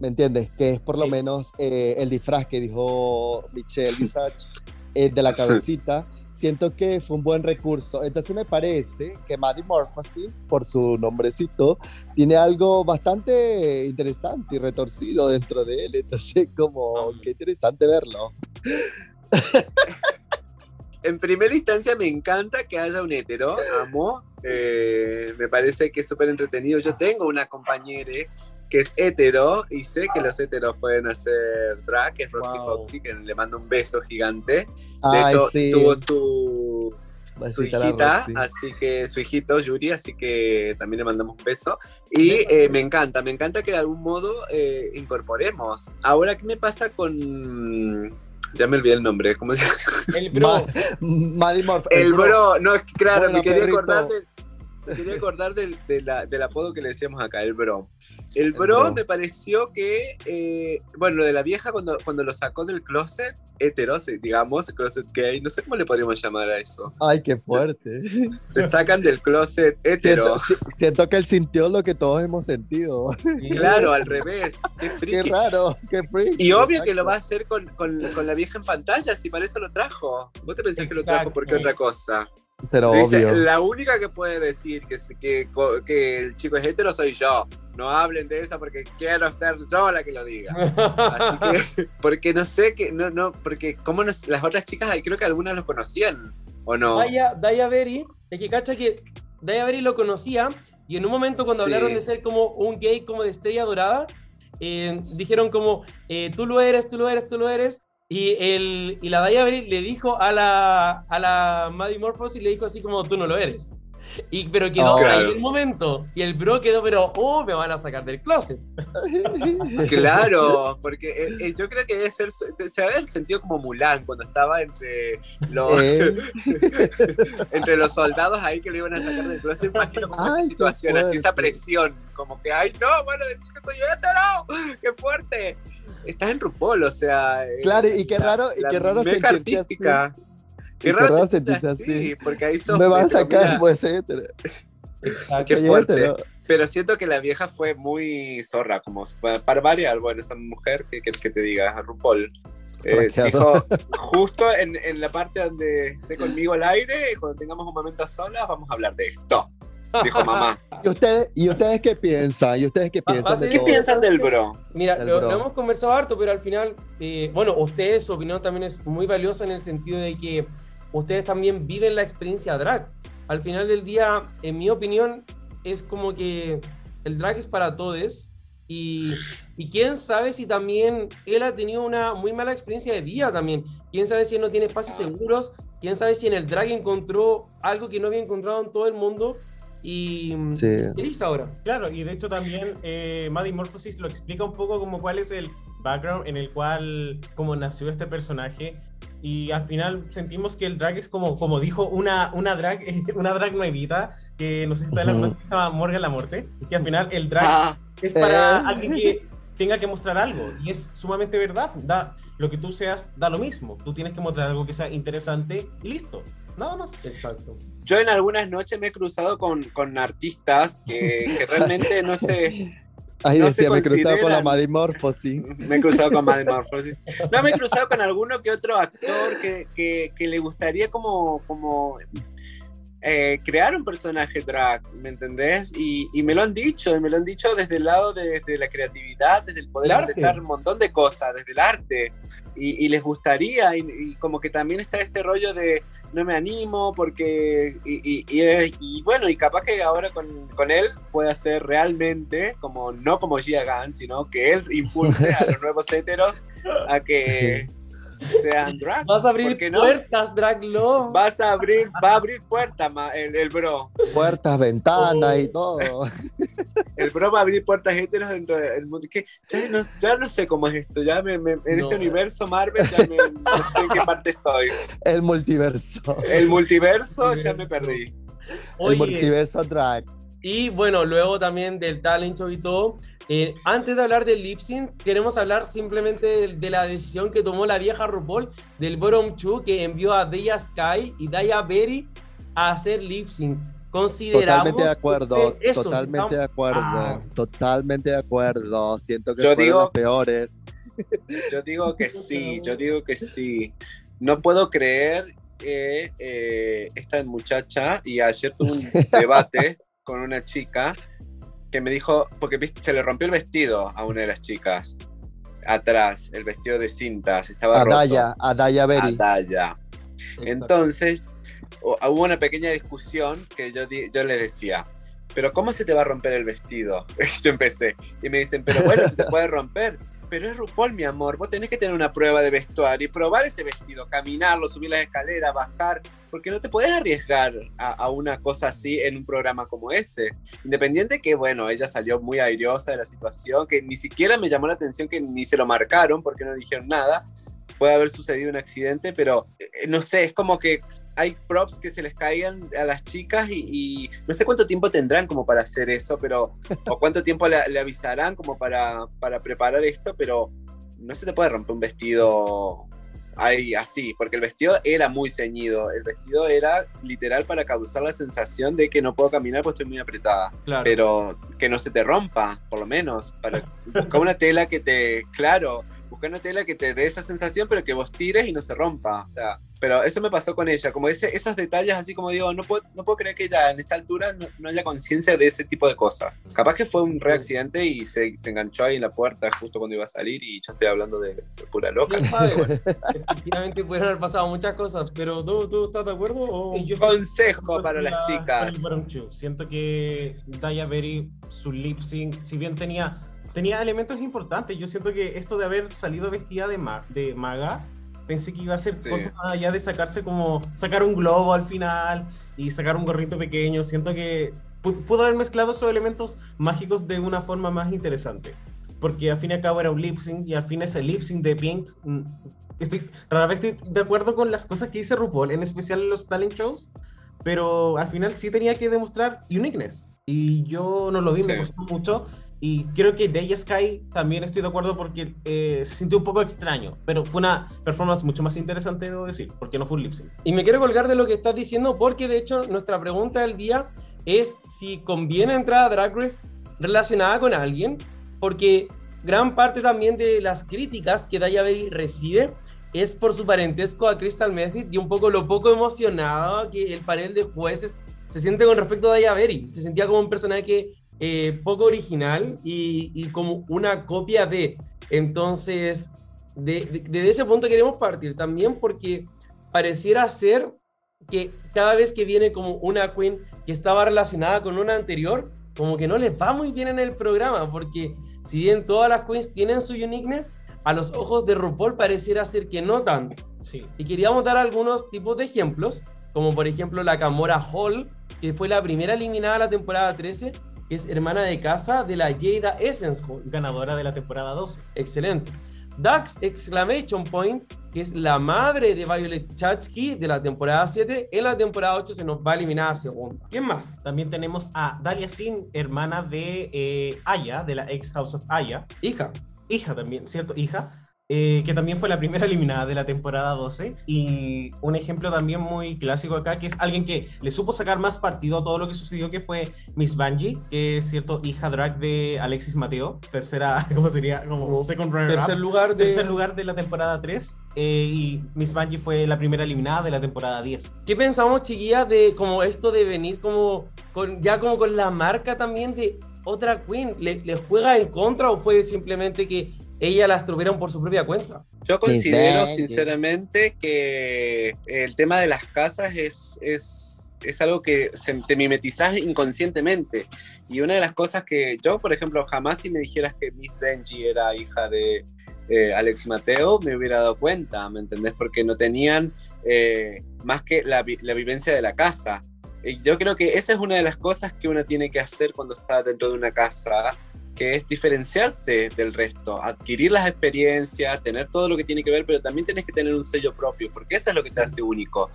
¿Me entiendes? Que es por lo menos eh, el disfraz que dijo Michelle Visage eh, de la cabecita. Siento que fue un buen recurso. Entonces me parece que Maddie Morphosis, por su nombrecito, tiene algo bastante interesante y retorcido dentro de él. Entonces, como, qué interesante verlo. En primera instancia me encanta que haya un hetero, amo, eh, me parece que es súper entretenido. Yo tengo una compañera que es hetero y sé que los heteros pueden hacer drag, que es Roxy Wow. Foxy, que le mando un beso gigante. De Ay, hecho, sí. tuvo su, su hijita, así que su hijito Yuri, así que también le mandamos un beso. Y eh, me encanta, me encanta que de algún modo eh, incorporemos. Ahora, ¿qué me pasa con... Ya me olvidé el nombre, ¿cómo se llama? El bro. Ma- Morph- El bro, no, claro, Bueno, me quería acordar de... me quería acordar del, de la- del apodo que le decíamos acá, el bro. El bro, bro. me pareció que, eh, bueno, lo de la vieja cuando, cuando lo sacó del closet, heteros, digamos, closet gay, no sé cómo le podríamos llamar a eso. Ay, qué fuerte. Te sacan del closet hetero. Siento, si- siento que él sintió lo que todos hemos sentido. Claro, al revés. Qué Qué friki. raro, qué freak. Y obvio que lo Exacto. va a hacer con, con- con la vieja en pantalla, si para eso lo trajo. ¿Vos te pensás que lo trajo por qué Exacto. otra cosa? Pero Dice, obvio. la única que puede decir que, que, que el chico es hetero soy yo. No hablen de eso porque quiero ser yo la que lo diga. Así que, porque no sé que, no, no, porque como las otras chicas, ahí creo que algunas lo conocían, ¿o no? Daya, Daya Berry, es que cacha que Daya Berry lo conocía y en un momento cuando Sí. hablaron de ser como un gay como de estrella dorada, eh, dijeron como eh, tú lo eres, tú lo eres, tú lo eres. Y, el, y la Daya Berry le dijo a la, a la Maddie Morphos y le dijo así como tú no lo eres. Y, pero quedó Oh. ahí el momento. Y el bro quedó, pero, oh, me van a sacar del closet. Claro, porque eh, eh, yo creo que debe ser, se haber sentido como Mulan cuando estaba entre los, Eh, entre los soldados ahí que lo iban a sacar del closet. Imagino como esa Ay, qué situación, así esa presión, como que, ay, no, van a decir que soy hetero, qué fuerte. Estás en RuPaul, o sea. eh, Claro, y qué raro, y la qué raro sentirte artística. Y qué raro sentirte así. porque ahí sos Me van a pero sacar, pues, hetero. Qué Soy fuerte. hetero. Pero siento que la vieja fue muy zorra, como pa- para variar, bueno, esa mujer que, que, que te diga, RuPaul. Eh, dijo, justo en, en la parte donde esté conmigo al aire, cuando tengamos un momento a solas, vamos a hablar de esto. Dijo mamá. ¿Y ustedes, ¿Y ustedes qué piensan? ¿Y ustedes qué piensan de ¿Qué todo? piensan del bro? Mira, El lo, bro. lo hemos conversado harto, pero al final, eh, bueno, ustedes, su opinión también es muy valiosa en el sentido de que ustedes también viven la experiencia drag. Al final del día, en mi opinión, es como que el drag es para todos. Y, y quién sabe si también él ha tenido una muy mala experiencia de vida también. Quién sabe si él no tiene espacios seguros. Quién sabe si en el drag encontró algo que no había encontrado en todo el mundo. Y Sí. feliz ahora. Claro, y de hecho también eh, Maddie Morphosis lo explica un poco como cuál es el background en el cual, como nació este personaje. Y al final sentimos que el drag es como, como dijo una, una drag, una drag nuevita, que no sé si está en la se llama Morgan la Muerte, que al final el drag Ah, es para Eh. alguien que tenga que mostrar algo. Y es sumamente verdad. Da, lo que tú seas, da lo mismo. Tú tienes que mostrar algo que sea interesante y listo. Nada más. Exacto. yo en algunas noches me he cruzado con, con artistas que, que realmente no sé. No decía, me he cruzado con la Madimorphosis. Me he cruzado con Maddie Morphosis. No, me he cruzado con alguno que otro actor que, que, que le gustaría como, como eh, crear un personaje drag, ¿me entendés? Y, y me lo han dicho, y me lo han dicho desde el lado de, desde la creatividad, desde el poder expresar un montón de cosas, desde el arte. Y, y les gustaría, y, y como que también está este rollo de no me animo porque, y, bueno, y capaz que ahora con, con él puede hacer realmente, como no como Gia Gunn, sino que él impulse a los nuevos héteros a que sean drag. Vas a ¿por abrir qué no? puertas, Drag Love. Vas a abrir, va a abrir puertas ma- el, el bro. Puertas, ventanas Oh. y todo. El bro va a abrir puertas héteros dentro del mundo. Que ya, no, ya no sé cómo es esto. Ya me, me- en No. este universo Marvel ya me- no sé en qué parte estoy. El multiverso. El multiverso ya me perdí. El multiverso drag. y bueno, luego también del talent show y todo. Eh, antes de hablar del lip sync, queremos hablar simplemente de, de la decisión que tomó la vieja RuPaul del Bottom 2 que envió a Daya Sky y Daya Berry a hacer lip sync. Consideramos Totalmente de acuerdo, eso, totalmente de acuerdo, Ah. totalmente de acuerdo. Siento que Yo fueron digo- las peores. Yo digo que sí, yo digo que sí. No puedo creer que eh, esta muchacha, y ayer tuve un debate con una chica que me dijo, porque se le rompió el vestido a una de las chicas, atrás, el vestido de cintas, estaba A roto. Daya, a Daya Berry. A Daya. Exacto. Entonces, hu- hubo una pequeña discusión que yo, yo le decía, pero ¿cómo se te va a romper el vestido? yo empecé. Y me dicen, pero bueno, se te puede romper. Pero es RuPaul, mi amor, vos tenés que tener una prueba de vestuario y probar ese vestido, caminarlo, subir las escaleras, bajar, porque no te puedes arriesgar a, una cosa así en un programa como ese. Independiente que, bueno, ella salió muy airiosa de la situación, que ni siquiera me llamó la atención que ni se lo marcaron porque no dijeron nada, puede haber sucedido un accidente, pero eh, no sé, es como que hay props que se les caían a las chicas y, y no sé cuánto tiempo tendrán como para hacer eso, pero o cuánto tiempo le, le avisarán como para, para preparar esto, pero no se te puede romper un vestido ahí así, porque el vestido era muy ceñido, el vestido era literal para causar la sensación de que no puedo caminar porque estoy muy apretada, Claro. pero que no se te rompa, por lo menos, para buscar una tela que te, claro, buscar una tela que te dé esa sensación, pero que vos tires y no se rompa, o sea, pero eso me pasó con ella, como ese, esos detalles así como digo, no puedo, no puedo creer que ella en esta altura no, no haya conciencia de ese tipo de cosas. Capaz que fue un re accidente y se, se enganchó ahí en la puerta justo cuando iba a salir y yo estoy hablando de, de pura loca. ¿Quién sabe? Efectivamente pudieron haber pasado muchas cosas, pero ¿tú, tú estás de acuerdo? O... Yo- Consejo para las La- chicas. Siento que Daya Berry, su lip sync, si bien tenía, tenía elementos importantes, yo siento que esto de haber salido vestida de, ma- de maga, pensé que iba a ser Sí. cosas más allá de sacarse como, sacar un globo al final y sacar un gorrito pequeño. Siento que pu- pudo haber mezclado esos elementos mágicos de una forma más interesante. Porque al fin y al cabo era un lip sync y al fin ese lip sync de Pink. mm, Estoy, rara vez estoy de acuerdo con las cosas que dice RuPaul, en especial en los talent shows, pero al final sí tenía que demostrar uniqueness. Y yo no lo vi, me Sí. costó mucho. Y creo que Deja Sky también estoy de acuerdo porque eh, se sintió un poco extraño, pero fue una performance mucho más interesante, debo decir, porque no fue un lip sync. Y me quiero colgar de lo que estás diciendo porque de hecho nuestra pregunta del día es si conviene entrar a Drag Race relacionada con alguien, porque gran parte también de las críticas que Daya Berry recibe es por su parentesco a Crystal Method y un poco lo poco emocionado que el panel de jueces se siente con respecto a Daya Berry. Se sentía como un personaje eh, poco original y, y como una copia de. Entonces, de, de- desde ese punto queremos partir también porque pareciera ser que cada vez que viene como una queen que estaba relacionada con una anterior, como que no les va muy bien en el programa, porque si bien todas las queens tienen su uniqueness, a los ojos de RuPaul pareciera ser que no tanto. Sí. Y queríamos dar algunos tipos de ejemplos, como por ejemplo la Camora Hall, que fue la primera eliminada de la temporada 13, que es hermana de casa de la Jada Essence. Ganadora de la temporada 12. Excelente. Dax Exclamation Point, que es la madre de Violet Chachki de la temporada 7, en la temporada 8 se nos va a eliminar a segunda. ¿Quién más? También tenemos a Dalia Sin, hermana de eh, Aya, de la ex House of Aya. Hija. hija también, ¿cierto? Hija, eh, que también fue la primera eliminada de la temporada 12. Y un ejemplo también muy clásico acá, que es alguien que le supo sacar más partido a todo lo que sucedió, que fue Miss Bungie, que es, ¿cierto? Hija drag de Alexis Mateo, tercera, ¿cómo sería? Como second Tercer lugar de... tercer lugar de la temporada 3. eh, y Miss Bungie fue la primera eliminada de la temporada 10. ¿Qué pensamos, chiquillas, de como esto de venir como con, ya como con la marca también de otra queen? ¿Le, le juega en contra o fue simplemente que ella la estuvieron por su propia cuenta? Yo considero sinceramente que el tema de las casas es, es, es algo que se, te mimetizás inconscientemente. Y una de las cosas que yo, por ejemplo, jamás si me dijeras que Miss Benji era hija de eh, Alex Mateo, me hubiera dado cuenta, ¿me entendés? Porque no tenían eh, más que la, vi- la vivencia de la casa. Y yo creo que esa es una de las cosas que uno tiene que hacer cuando está dentro de una casa, que es diferenciarse del resto, adquirir las experiencias, tener todo lo que tiene que ver, pero también tienes que tener un sello propio, porque eso es lo que te hace único.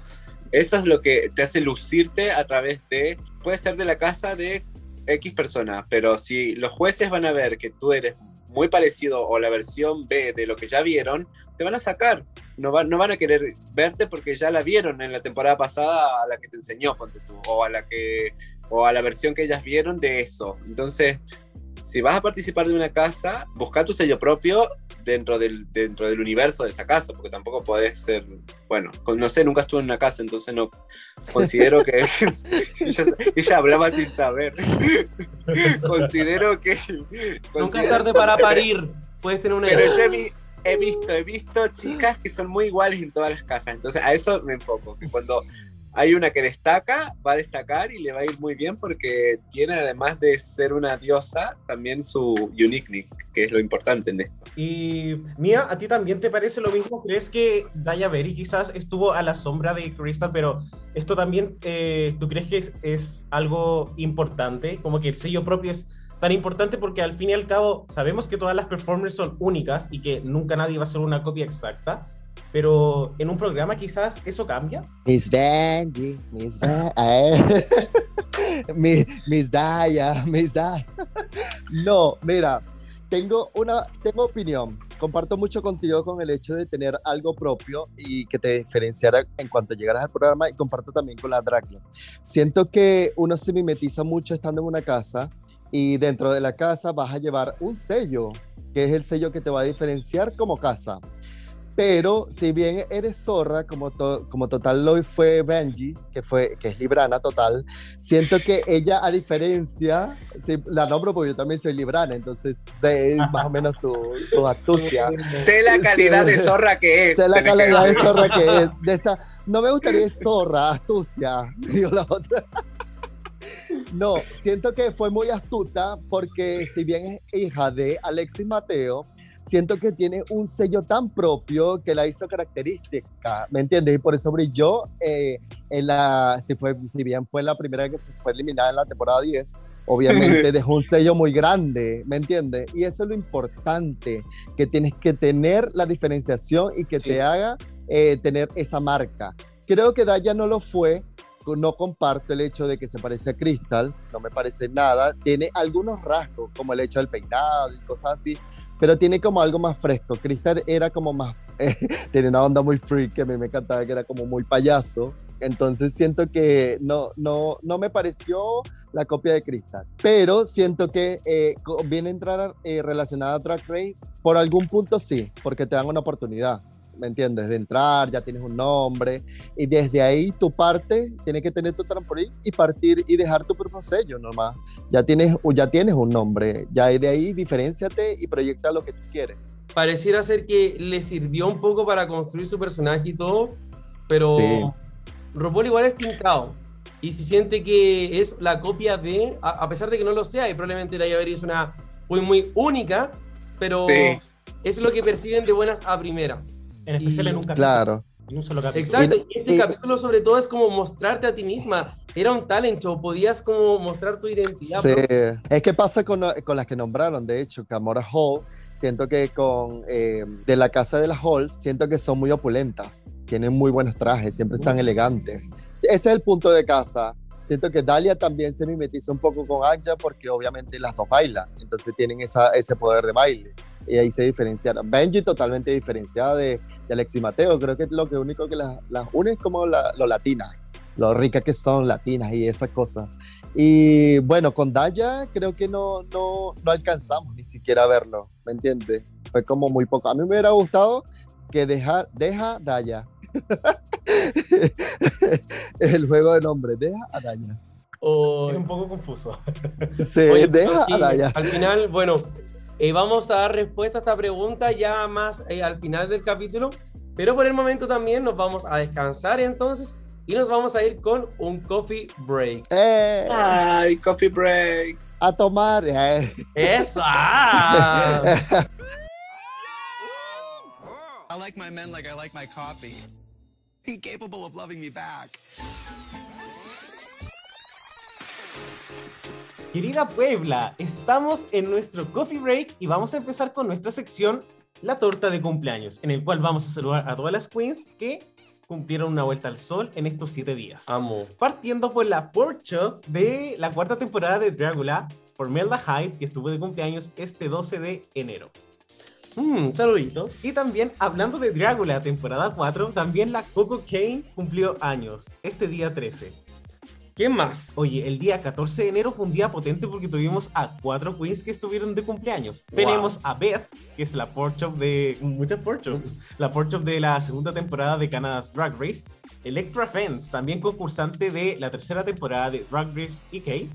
Eso es lo que te hace lucirte a través de, puede ser de la casa de X personas, pero si los jueces van a ver que tú eres muy parecido o la versión B de lo que ya vieron, te van a sacar. No, van no van a querer verte porque ya la vieron en la temporada pasada a la que te enseñó, o a la que o a la versión que ellas vieron de eso. Entonces, si vas a participar de una casa, busca tu sello propio dentro del, dentro del universo de esa casa, porque tampoco podés ser, bueno, no sé, nunca estuve en una casa, entonces no considero que ella, ella hablaba sin saber. considero que... Nunca considero- es tarde para parir. Puedes tener una Pero idea. yo he, vi- he visto, he visto chicas que son muy iguales en todas las casas, entonces a eso me enfoco, que cuando hay una que destaca, va a destacar y le va a ir muy bien porque tiene además de ser una diosa, también su uniqueness, que es lo importante en esto. Y Mía, ¿a ti también te parece lo mismo? ¿Crees que Daya Berry quizás estuvo a la sombra de Crystal, pero esto también, eh, ¿tú crees que es, es algo importante? Como que el sello propio es tan importante porque al fin y al cabo sabemos que todas las performers son únicas y que nunca nadie va a ser una copia exacta, pero en un programa quizás eso cambia. Miss Benji, Miss Benji. Miss, Daya, Miss Daya. No, mira, tengo una, tengo opinión. Comparto mucho contigo con el hecho de tener algo propio y que te diferenciara en cuanto llegaras al programa y comparto también con la Dragla. Siento que uno se mimetiza mucho estando en una casa y dentro de la casa vas a llevar un sello, que es el sello que te va a diferenciar como casa. Pero si bien eres zorra, como, to- como total lo fue Benji, que, fue, que es librana total, siento que ella, a diferencia, la nombro porque yo también soy librana, entonces sé más o menos su, su astucia. Sé la calidad de zorra que es. Sé la que calidad de zorra que es. De esa, no me gustaría zorra, astucia, digo la otra. No, siento que fue muy astuta porque si bien es hija de Alexis Mateo, siento que tiene un sello tan propio que la hizo característica, ¿me entiendes? Y por eso brilló eh, en la, si, fue, si bien fue la primera que se fue eliminada en la temporada 10, obviamente dejó un sello muy grande, ¿me entiendes? Y eso es lo importante, que tienes que tener la diferenciación y que Sí. te haga eh, tener esa marca. Creo que Daya no lo fue, no comparto el hecho de que se parece a Crystal, no me parece nada, tiene algunos rasgos, como el hecho del peinado y cosas así, pero tiene como algo más fresco. Crystal era como más, eh, tiene una onda muy freak que a mí me encantaba, que era como muy payaso, entonces siento que no, no, no me pareció la copia de Crystal, pero siento que eh, viene a entrar eh, relacionada a Drag Race, por algún punto sí, porque te dan una oportunidad. ¿Me entiendes? De entrar, ya tienes un nombre, y desde ahí tu parte tiene que tener tu trampolín y partir y dejar tu propio sello nomás. Ya tienes, ya tienes un nombre, ya de ahí diferenciate y proyecta lo que tú quieres. Pareciera ser que le sirvió un poco para construir su personaje y todo, pero Sí. RuPaul igual es tincado. Y si siente que es la copia de, a, a pesar de que no lo sea, y probablemente Daya Berry es una muy, muy única, pero Sí. es lo que perciben de buenas a primera. En especial Y- en un capítulo. Claro. En un solo capítulo. Exacto, Y- y este y- capítulo sobre todo es como mostrarte a ti misma. Era un talent show, podías como mostrar tu identidad. Sí. propia. Es que pasa con, con las que nombraron, de hecho, Camora Hall, siento que con eh, de la casa de las Hall, siento que son muy opulentas, tienen muy buenos trajes, siempre están elegantes. Ese es el punto de casa. Siento que Dalia también se mimetiza un poco con Anja porque obviamente las dos bailan, entonces tienen esa, ese poder de baile. Y ahí se diferenciaron. Benji totalmente diferenciada de, de Alexi Mateo. Creo que lo que único que las, las une es como la, lo latinas, lo ricas que son latinas y esas cosas. Y bueno, con Daya creo que no, no, no alcanzamos ni siquiera a verlo, ¿me entiendes? Fue como muy poco. A mí me hubiera gustado que deja, deja Daya. El juego de nombre, deja a Daya. O- Es un poco confuso. Sí, Oye, deja a Daya. Al final, bueno, eh, vamos a dar respuesta a esta pregunta ya más eh, al final del capítulo, pero por el momento también nos vamos a descansar entonces y nos vamos a ir con un coffee break. Eh, Ay, coffee break. a tomar. eh. ¡Eso! ¡Ah! I like my men like I like my coffee. Incapable of loving me back. Querida Puebla, estamos en nuestro coffee break y vamos a empezar con nuestra sección La torta de cumpleaños, en el cual vamos a saludar a todas las queens que cumplieron una vuelta al sol en estos siete días. Amo. Partiendo por la Porcho de la cuarta temporada de Dragula, por Melda Hyde, que estuvo de cumpleaños este 12 de enero. Mm, saluditos. Y también, hablando de Dragula, temporada 4, también la Coco Kane cumplió años, este día 13. ¿Quién más? Oye, el día 14 de enero fue un día potente porque tuvimos a cuatro queens que estuvieron de cumpleaños. Wow. Tenemos a Beth, que es la porchop de muchas porchops, la porchop de la segunda temporada de Canada's Drag Race. Electra Fence, también concursante de la tercera temporada de Drag Race EK.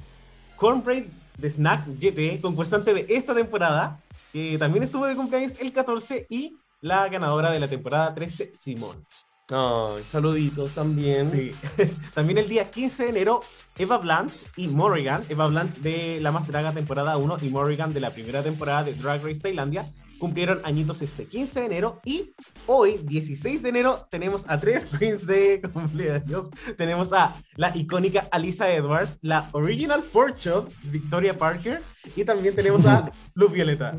Cornbread de Snack GT, concursante de esta temporada, que también estuvo de cumpleaños el 14 y la ganadora de la temporada 13, Simón. Saluditos también. Sí. También el día 15 de enero, Eva Blanche y Morrigan, Eva Blanche de La Más Draga temporada 1 y Morrigan de la primera temporada de Drag Race Tailandia, cumplieron añitos este 15 de enero y hoy, 16 de enero, tenemos a tres queens de cumpleaños. Tenemos a la icónica Alisa Edwards, la original Porchop, Victoria Parker, y también tenemos a Luz Violeta.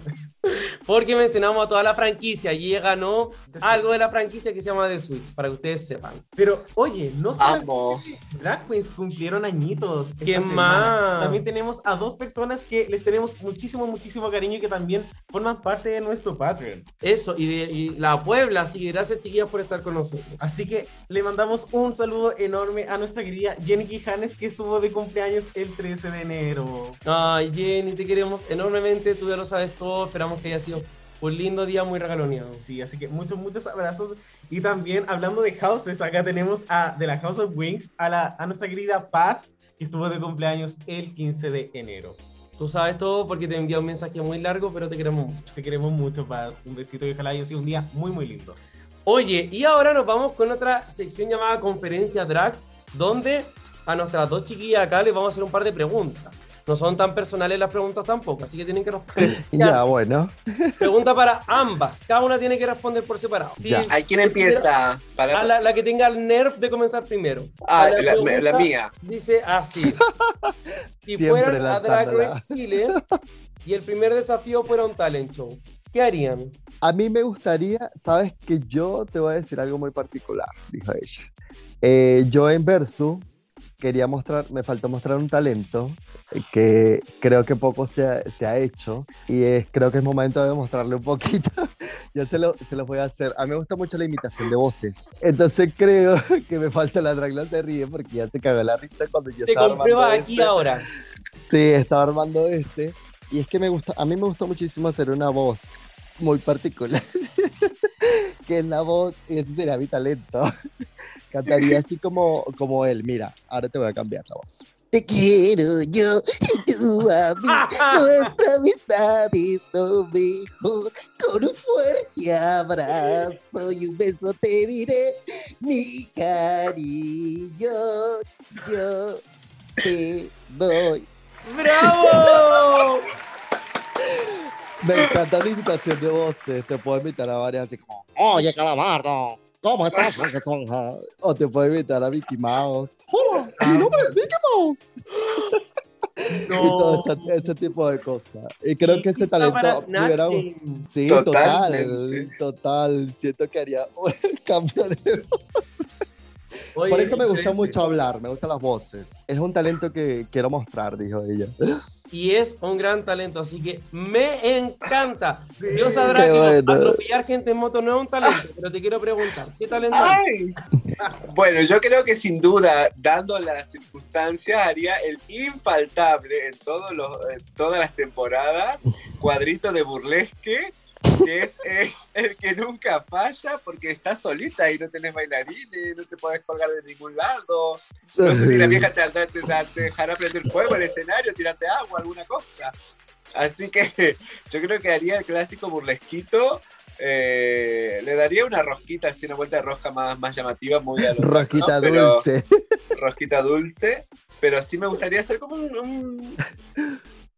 Porque mencionamos a toda la franquicia y ella ganó algo de la franquicia que se llama The Switch, para que ustedes sepan. Pero, oye, no Amo. drag queens cumplieron añitos. esta ¿Quién semana. más? También tenemos a dos personas que les tenemos muchísimo, muchísimo cariño y que también forman parte de nuestro Patreon. Eso, y, de- y la Puebla, así que gracias chiquillas por estar con nosotros. Así que le mandamos un saludo enorme a nuestra querida Jenny Quijanes, que estuvo de cumpleaños el 13 de enero. Ay, Jenny, te queremos enormemente, tú ya lo sabes todo, esperamos que haya sido un lindo día muy regaloneado. Sí, así que muchos, muchos abrazos. Y también hablando de houses, acá tenemos a de la House of Wings a, la, a nuestra querida Paz, que estuvo de cumpleaños el 15 de enero. Tú sabes todo porque te envié un mensaje muy largo, pero te queremos mucho. Te queremos mucho, Paz. Un besito y ojalá haya sido un día muy, muy lindo. Oye, y ahora nos vamos con otra sección llamada Conferencia Drag, donde a nuestras dos chiquillas acá les vamos a hacer un par de preguntas. No son tan personales las preguntas tampoco, así que tienen que responder. Ya, bueno. Pregunta para ambas. Cada una tiene que responder por separado. Sí, Ya. Ay, ¿quién empieza? Para... A la, la que tenga el nerf de comenzar primero. Ah, la, pregunta la mía. Dice así. Si fueran a Drag. Race Chile y el primer desafío fuera un talent show, ¿qué harían? A mí me gustaría, sabes que yo te voy a decir algo muy particular, dijo ella. Eh, yo en Versu quería mostrar, me faltó mostrar un talento que creo que poco se ha, se ha hecho y es, creo que es momento de mostrarle un poquito. yo se lo, se lo voy a hacer. A mí me gusta mucho la imitación de voces. Entonces creo que me falta la dragla se ríe porque ya se cagó la risa cuando yo Te estaba comprueba armando aquí ese. ahora. Sí, estaba armando ese. Y es que me gusta, a mí me gustó muchísimo hacer una voz muy particular. que es la voz, y ese sería mi talento. Cantaría así como, como él. Mira, ahora te voy a cambiar la voz. Te quiero yo y tú a mí. Nuestra amistad es lo mejor. Con un fuerte abrazo y un beso te diré mi cariño. Yo te doy. ¡Bravo! Me encanta la imitación de voces. Te puedo imitar a varias así como, oye, Calamardo, ¿cómo estás, Esponja?" O te puedo imitar a Mickey Mouse. Hola, mi nombre es Mickey Mouse. Y todo ese, ese tipo de cosas. Y creo que ese talento. Sí, total, Totalmente. total. Siento que haría un cambio de Oye, Por eso me gusta excelente. mucho hablar, me gustan las voces. Es un talento que quiero mostrar, dijo ella. Y es un gran talento, así que me encanta. Dios sabrá que no, bueno. atropellar gente en moto no es un talento, pero te quiero preguntar, ¿qué talento es? Bueno, yo creo que sin duda, dando las circunstancias, haría el infaltable en, todos los, en todas las temporadas, cuadrito de burlesque, que es eh, el que nunca falla porque estás solita y no tenés bailarines, no te puedes colgar de ningún lado. No sé si la vieja te, te- te- dejará prender fuego en el escenario, tirarte agua, alguna cosa. Así que yo creo que haría el clásico burlesquito. eh, le daría una rosquita, así una vuelta de rosca más, más llamativa, muy a Rosquita ¿no? Pero- dulce. rosquita dulce, pero sí me gustaría hacer como un, un,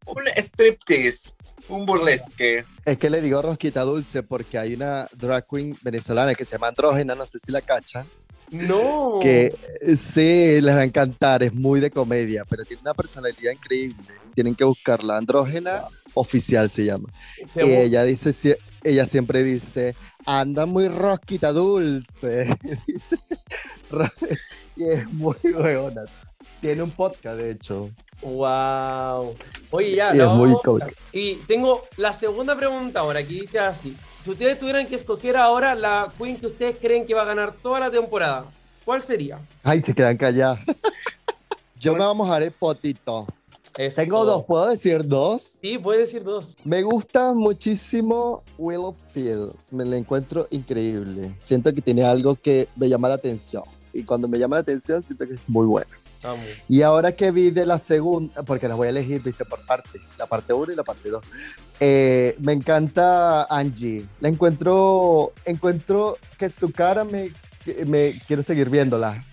un striptease, un burlesque. Es que le digo rosquita dulce porque hay una drag queen venezolana que se llama Andrógena, no sé si la cachan, No. que eh, sí, les va a encantar, es muy de comedia, pero tiene una personalidad increíble. Tienen que buscarla, Andrógena Oficial se llama. Se Y ella dice, ella siempre dice, anda muy rosquita dulce. Dice, y es muy buena. Tiene un podcast, de hecho. Wow. Oye, ya. Y es muy. Y tengo la segunda pregunta ahora, que dice así. Si ustedes tuvieran que escoger ahora la queen que ustedes creen que va a ganar toda la temporada, ¿cuál sería? Ay, te quedan calladas. Yo me vamos a dar el potito. Tengo dos, ¿puedo decir dos? Sí, puedes decir dos. Me gusta muchísimo Willowfield. Me la encuentro increíble. Siento que tiene algo que me llama la atención. Y cuando me llama la atención, siento que es muy buena. Vamos. Y ahora que vi de la segunda, porque las voy a elegir, viste, por parte, la parte 1 y la parte 2. me encanta Angie. La encuentro, encuentro que su cara me, me quiero seguir viéndola.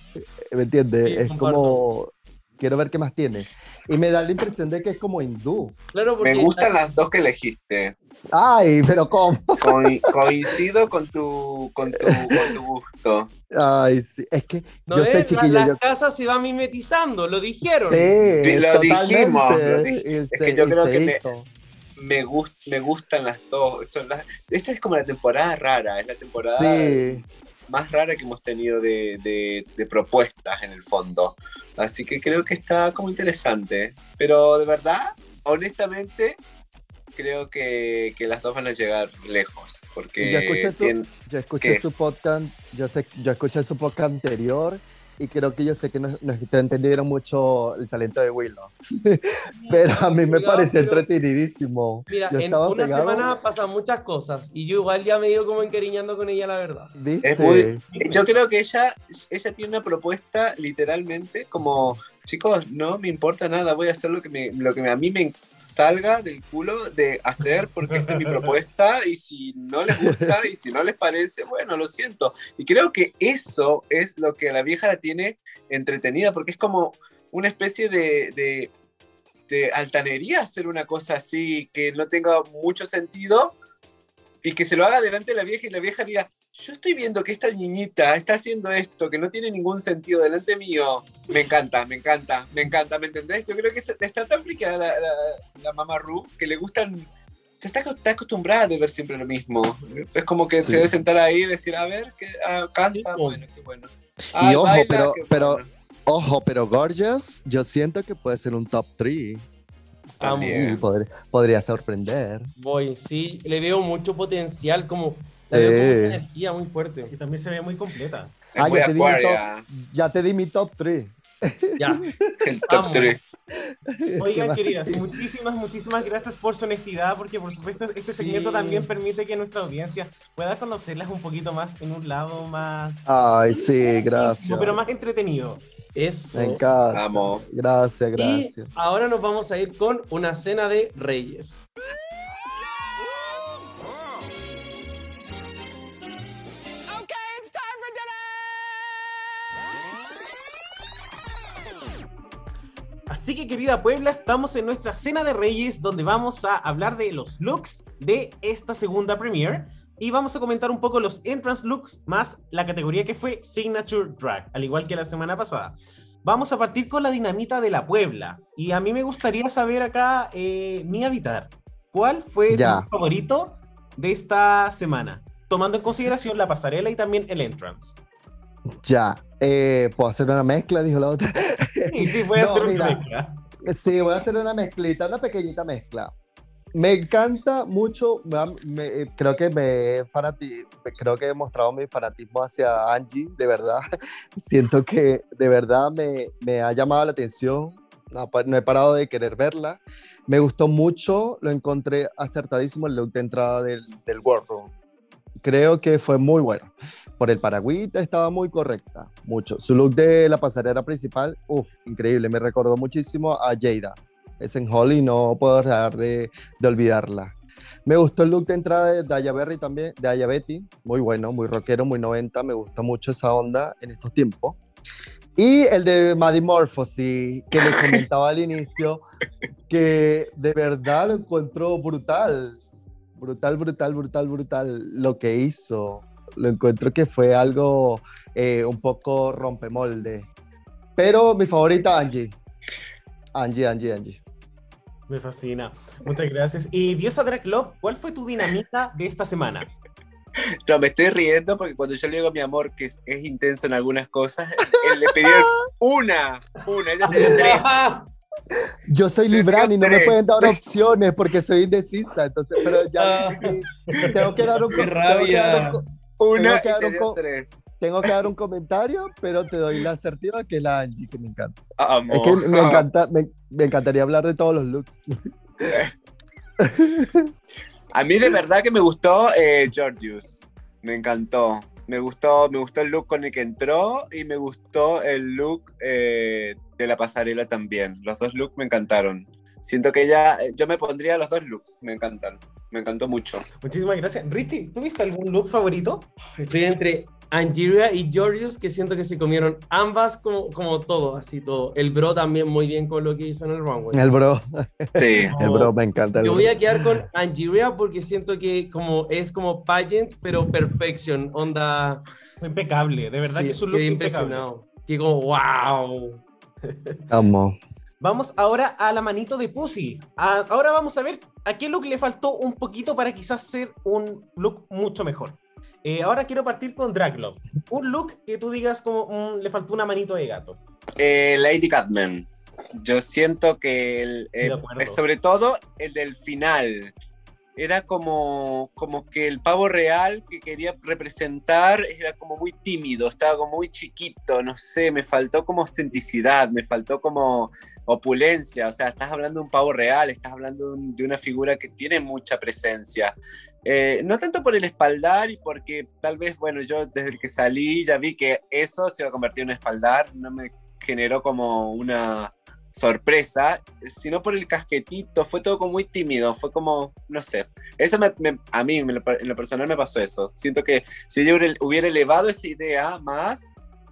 ¿Me entiendes? Sí, es comparto. como, quiero ver qué más tiene. Y me da la impresión de que es como hindú. Claro, porque Me gustan las dos que elegiste. Ay, pero ¿cómo? Co- coincido con tu, con tu, con tu gusto. Ay, sí. Es que ¿no yo ves? sé, La- chiquillo, las yo... casas se van mimetizando, lo dijeron. Sí, Sí, lo totalmente. dijimos, lo dij- Y es se- que yo creo que me- me, gust, me gustan las dos. Son las, esta es como la temporada rara, es la temporada Sí, más rara que hemos tenido de, de- de propuestas en el fondo. Así que creo que está como interesante. Pero de verdad, honestamente, creo que, que las dos van a llegar lejos. Porque ya escuché su- yo escuché su podcast, yo sé, yo escuché su podcast anterior y creo que yo sé que no, no entendieron mucho el talento de Willow. Pero a mí me pareció entretenidísimo. Mira, Yo en una pegado. semana pasan muchas cosas y yo igual ya me he ido como encariñando con ella, la verdad. ¿Viste? Es muy- Yo creo que ella, ella tiene una propuesta literalmente como, chicos, no me importa nada, voy a hacer lo que, me, lo que a mí me salga del culo de hacer porque esta es mi propuesta y si no les gusta y si no les parece, bueno, lo siento. Y creo que eso es lo que a la vieja la tiene entretenida porque es como una especie de... de de altanería hacer una cosa así que no tenga mucho sentido y que se lo haga delante de la vieja y la vieja diga, yo estoy viendo que esta niñita está haciendo esto que no tiene ningún sentido delante mío. Me encanta, me encanta, me encanta, ¿me entendés? Yo creo que está tan friqueada la, la, la mamá Ru que le gustan... Se está, está acostumbrada de ver siempre lo mismo. Es como que Sí. se debe sentar ahí y decir, a ver, que ah, canta, bueno, qué bueno. Ay, Y ojo, baila, pero- qué pero- bueno. Ojo, pero Gorgeous, yo siento que puede ser un top 3. Amo. También. Y podría, podría sorprender. Voy, sí, le veo mucho potencial, como veo mucha energía muy fuerte. Y también se ve muy completa. Ah, muy ya te di mi acuaria, Ya te di mi top 3. Ya, el top Amo. 3. Oigan, queridas, muchísimas, muchísimas gracias por su honestidad, porque por supuesto este segmento Sí. también permite que nuestra audiencia pueda conocerlas un poquito más en un lado más... Ay, sí, gracias. Pero más entretenido. eso. Me encanta. Amo. Gracias, Y gracias. ahora nos vamos a ir con una cena de reyes. Así que querida Puebla, estamos en nuestra cena de reyes donde vamos a hablar de los looks de esta segunda premiere y vamos a comentar un poco los entrance looks más la categoría que fue Signature Drag, al igual que la semana pasada. Vamos a partir con la dinamita de la Puebla y a mí me gustaría saber acá, eh, mi habitar, ¿cuál fue Ya. tu favorito de esta semana? Tomando en consideración la pasarela y también el entrance. Ya. Eh, ¿Puedo hacer una mezcla? Dijo la otra. Sí, sí, voy a No, hacer una mira. mezcla. Sí, voy a hacer una mezclita, una pequeñita mezcla. Me encanta mucho, me eh, creo que me fanati- creo que he mostrado mi fanatismo hacia Angie, de verdad. Siento que de verdad me, me ha llamado la atención, no, no he parado de querer verla. Me gustó mucho, lo encontré acertadísimo el look de entrada del, del World Room. Creo que fue muy bueno. Por el paragüita estaba muy correcta, mucho. Su look de la pasarela principal, uff, increíble. Me recordó muchísimo a Jada. Es en Holly, no puedo dejar de, de olvidarla. Me gustó el look de entrada de Daya Berry también, de Daya Betty. Muy bueno, muy rockero, muy 90. Me gusta mucho esa onda en estos tiempos. Y el de Maddie Morphosis, que les comentaba al inicio, que de verdad lo encuentro brutal. Brutal, brutal, brutal, brutal lo que hizo. Lo encuentro que fue algo eh, un poco rompemolde. Pero mi favorita, Angie. Angie, Angie, Angie. Me fascina. Muchas gracias. Y Diosa Drag Love, ¿cuál fue tu dinamita de esta semana? No, me estoy riendo porque cuando yo le digo a mi amor que es, es intenso en algunas cosas, él le pidió una, una, ella pidió tres. Yo soy Libran y no me pueden dar opciones porque soy indecisa. Entonces, pero ya decidí. tengo que dar un, Qué tengo que rabia. dar un- Una Tengo que y dar un dio co- tres. tengo que dar un comentario, pero te doy la asertiva que es la Angie, que me encanta. Amo. Es que me, encanta, me, me encantaría hablar de todos los looks. A mí de verdad que me gustó eh, Georgius. Me encantó. Me gustó, me gustó el look con el que entró y me gustó el look eh, de la pasarela también. Los dos looks me encantaron. Siento que ella, eh, yo me pondría los dos looks, me encantan. Me encantó mucho. Muchísimas gracias. Richie, ¿tuviste algún look favorito? Estoy entre Angeria y Georgius, que siento que se comieron ambas como, como todo, así todo. El bro también muy bien con lo que hizo en el runway. El bro, Sí. el bro me encanta. el Yo bro. voy a quedar con Angeria porque siento que como es como pageant, pero perfection, onda. Fue impecable, de verdad sí, que es un look impresionado. Que como, wow. Amo. Vamos ahora a la manito de Pussy. A- ahora vamos a ver a qué look le faltó un poquito para quizás ser un look mucho mejor. Eh, ahora quiero partir con Draglove. Un look que tú digas como mm, le faltó una manito de gato. Eh, Lady Catman. Yo siento que el, De eh, sobre todo el del final era como, como que el pavo real que quería representar era como muy tímido, estaba como muy chiquito, no sé, me faltó como autenticidad, me faltó como opulencia, o sea, estás hablando de un pavo real, estás hablando de, un- de una figura que tiene mucha presencia. Eh, no tanto por el espaldar y porque tal vez, bueno, yo desde que salí ya vi que eso se iba a convertir en un espaldar, no me generó como una sorpresa, sino por el casquetito, fue todo como muy tímido, fue como, no sé, eso a mí en lo, personal me pasó eso, siento que si yo hubiera elevado esa idea más,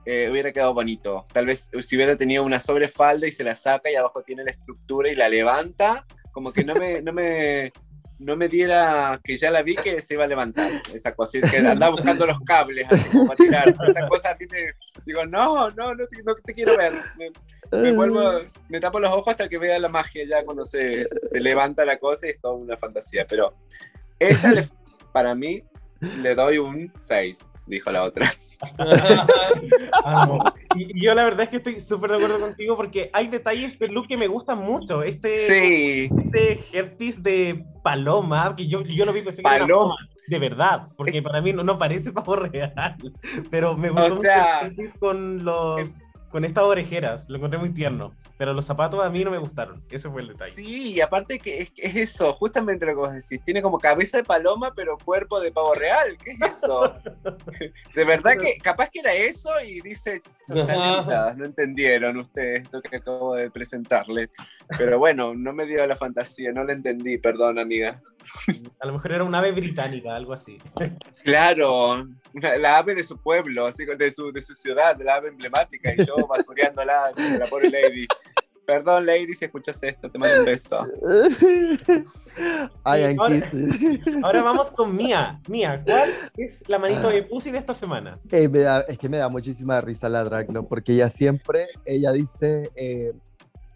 eh, hubiera quedado bonito, tal vez si hubiera tenido una sobrefalda y se la saca y abajo tiene la estructura y la levanta, como que no me... No me no me diera que ya la vi que se iba a levantar. Esa cosa, que andaba buscando los cables así como para tirarse, esa cosa a mí me digo, no, no, no te, no te quiero ver, me, me vuelvo, me tapo los ojos hasta que vea la magia ya cuando se, se levanta la cosa y es toda una fantasía. Pero ella, le- para mí, le doy un 6, dijo la otra. Y, y yo la verdad es que estoy súper de acuerdo contigo porque hay detalles del look que me gustan mucho. Este, Sí, este headpiece de paloma, que yo, yo lo vi pensé que era Paloma. de verdad, porque para mí no, no parece pavo real, pero me gustó O mucho el headpiece con los es- con estas orejeras, lo encontré muy tierno, pero los zapatos a mí no me gustaron, ese fue el detalle. sí, y aparte que es, es eso, justamente lo que vos decís, tiene como cabeza de paloma pero cuerpo de pavo real, ¿qué es eso? De verdad que capaz que era eso y dice, son no entendieron ustedes esto que acabo de presentarles. Pero bueno, no me dio la fantasía, no la entendí, perdón amiga. A lo mejor era un ave británica, algo así. Claro, una- la ave de su pueblo, así de su, de su ciudad, la ave emblemática, y yo basureándola, la pobre lady. Perdón, lady, si escuchas esto, te mando un beso. Ay, ahora- vamos con Mía. Mía, ¿cuál es la manito de Pussy de esta semana? Eh, me da- es que me da muchísima risa la Dragno, porque ella siempre, ella dice, eh,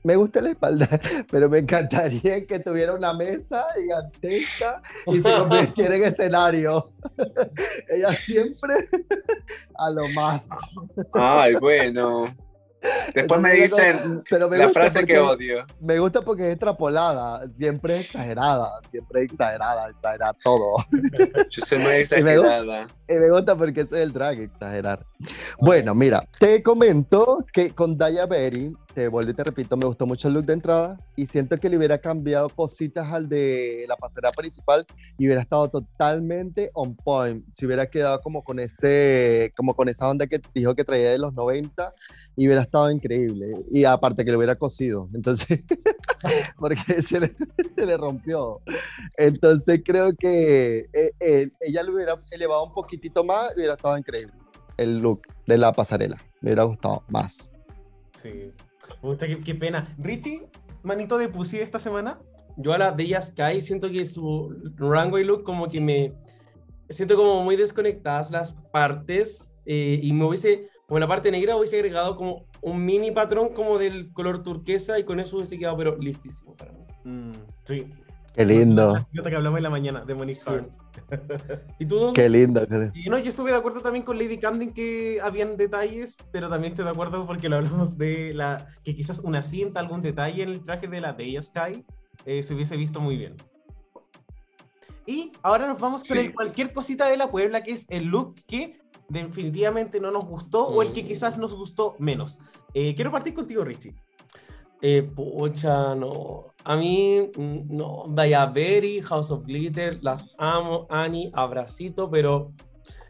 me gusta la espalda, pero me encantaría que tuviera una mesa gigantesca y se convirtiera en escenario. ella siempre a lo más. Ay, bueno. Después me dicen Pero me la gusta frase que porque- odio. Me gusta porque es extrapolada, siempre exagerada, siempre exagerada, exagera todo. Yo soy muy me exagerada. Y me gusta porque ese es el drag, exagerar. Bueno, mira, te comento que con Daya Berry, te vuelvo y te repito, me gustó mucho el look de entrada y siento que le hubiera cambiado cositas al de la pasarela principal y hubiera estado totalmente on point. Si hubiera quedado como con ese, como con esa onda que dijo que traía de los 90 y hubiera estado increíble. Y aparte que le hubiera cosido. Entonces, porque se le, se le rompió. Entonces creo que eh, eh, ella lo hubiera elevado un poquitito más y hubiera estado increíble. El look de la pasarela. Me hubiera gustado más. Sí. Puta, qué, qué pena. Richie, manito de Pussy esta semana. Yo a la de Sky siento que su runway look como que me siento como muy desconectadas las partes eh, y me hubiese, como la parte negra hubiese agregado como un mini patrón como del color turquesa y con eso hubiese quedado pero listísimo para mí. Mm, sí. Qué lindo. Yo que hablamos en la mañana de Monique Sí. ¿Y tú? Qué lindo. Y no, yo estuve de acuerdo también con Lady Camden que habían detalles, pero también estoy de acuerdo porque lo hablamos de la que quizás una cinta, algún detalle en el traje de la Deya Sky eh, se hubiese visto muy bien. Y ahora nos vamos con Sí. el cualquier cosita de la Puebla, que es el look que definitivamente no nos gustó o el que quizás nos gustó menos. Eh, quiero partir contigo, Richie. Eh, pucha, no. A mí, mm, no. Berry, House of Glitter, las amo, Annie, abracito, pero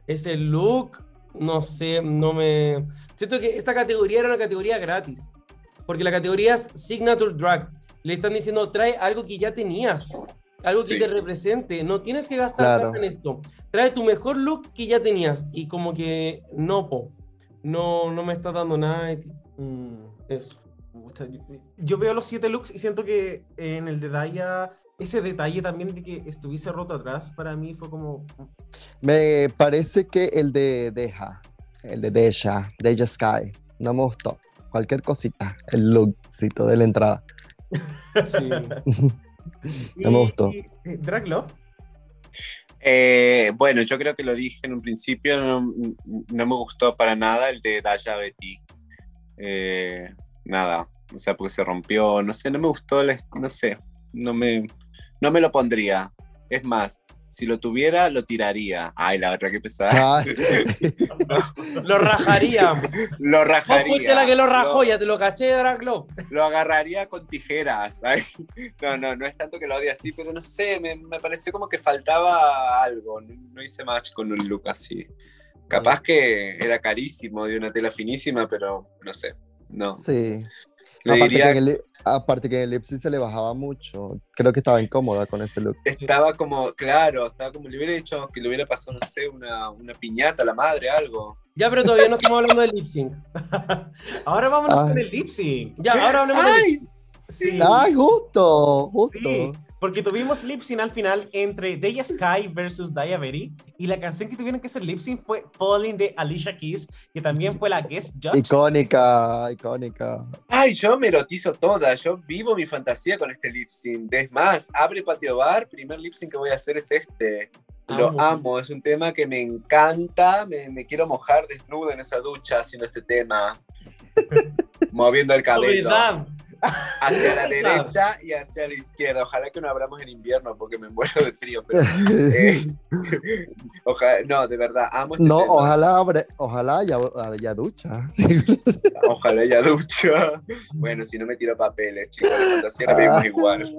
ese look, no sé, no me. Siento que esta categoría era una categoría gratis. Porque la categoría es Signature Drag. Le están diciendo, trae algo que ya tenías. Algo que Sí. te represente. No tienes que gastar Claro. en esto. Trae tu mejor look que ya tenías. Y como que no, po. No, no me está dando nada de ti. Mm, Eso. Yo, veo los siete looks y siento que en el de Daya, ese detalle también de que estuviese roto atrás, para mí fue como... Me parece que el de Deja, el de Deja, Deja Sky, no me gustó. cualquier cosita, el lookcito de la entrada. Sí. No me gustó. Y- y- Draglo. Eh, bueno, yo creo que lo dije en un principio, no, no me gustó para nada el de Daya Betty. Eh, nada, o sea, porque se rompió, no sé, no me gustó, la- no sé, no me, no me lo pondría. Es más, si lo tuviera, lo tiraría. Ay, la otra que pesada. Lo rajaría. Lo Vos rajaría. fuiste la que lo rajó, Lo- ya te lo caché, Draglo. lo agarraría con tijeras. Ay, no, no, no es tanto que lo odie así, pero no sé, me, me pareció como que faltaba algo. No, no hice match con un look así. Capaz que era carísimo, de una tela finísima, pero no sé. No. sí. Le Aparte que, diría en el, aparte que en el lip sync se le bajaba mucho. Creo que estaba incómoda con ese look. estaba como, claro, estaba como le hubiera dicho que le hubiera pasado, no sé, una, una piñata a la madre, algo. Ya, pero todavía no estamos hablando de lip sync. Ahora vámonos Ay. con el lip sync. Ya, ahora hablemos de lip ¡Ay! Sí. ¡Ay, justo! Justo. Sí, porque tuvimos lip sync al final entre Deya Sky versus Daya Berry y la canción que tuvieron que hacer lip sync fue Falling de Alicia Keys, que también fue la guest judge. Icónica, icónica. Ay, yo me erotizo toda, yo vivo mi fantasía con este lip sync. Es más, abre patio bar, primer lip sync que voy a hacer es este. Lo Amo. amo, es un tema que me encanta, me, me quiero mojar desnuda en esa ducha haciendo este tema. Moviendo el cabello. Hacia la derecha y hacia la izquierda. Ojalá que no abramos en invierno porque me muero de frío. Pero, eh, ojalá- no, de verdad, amo este No, tema. ojalá, abre- ojalá haya, haya ducha. Ojalá ella ducha. Bueno, si no me tiro papeles, chicos, la fantasía la vivimos igual.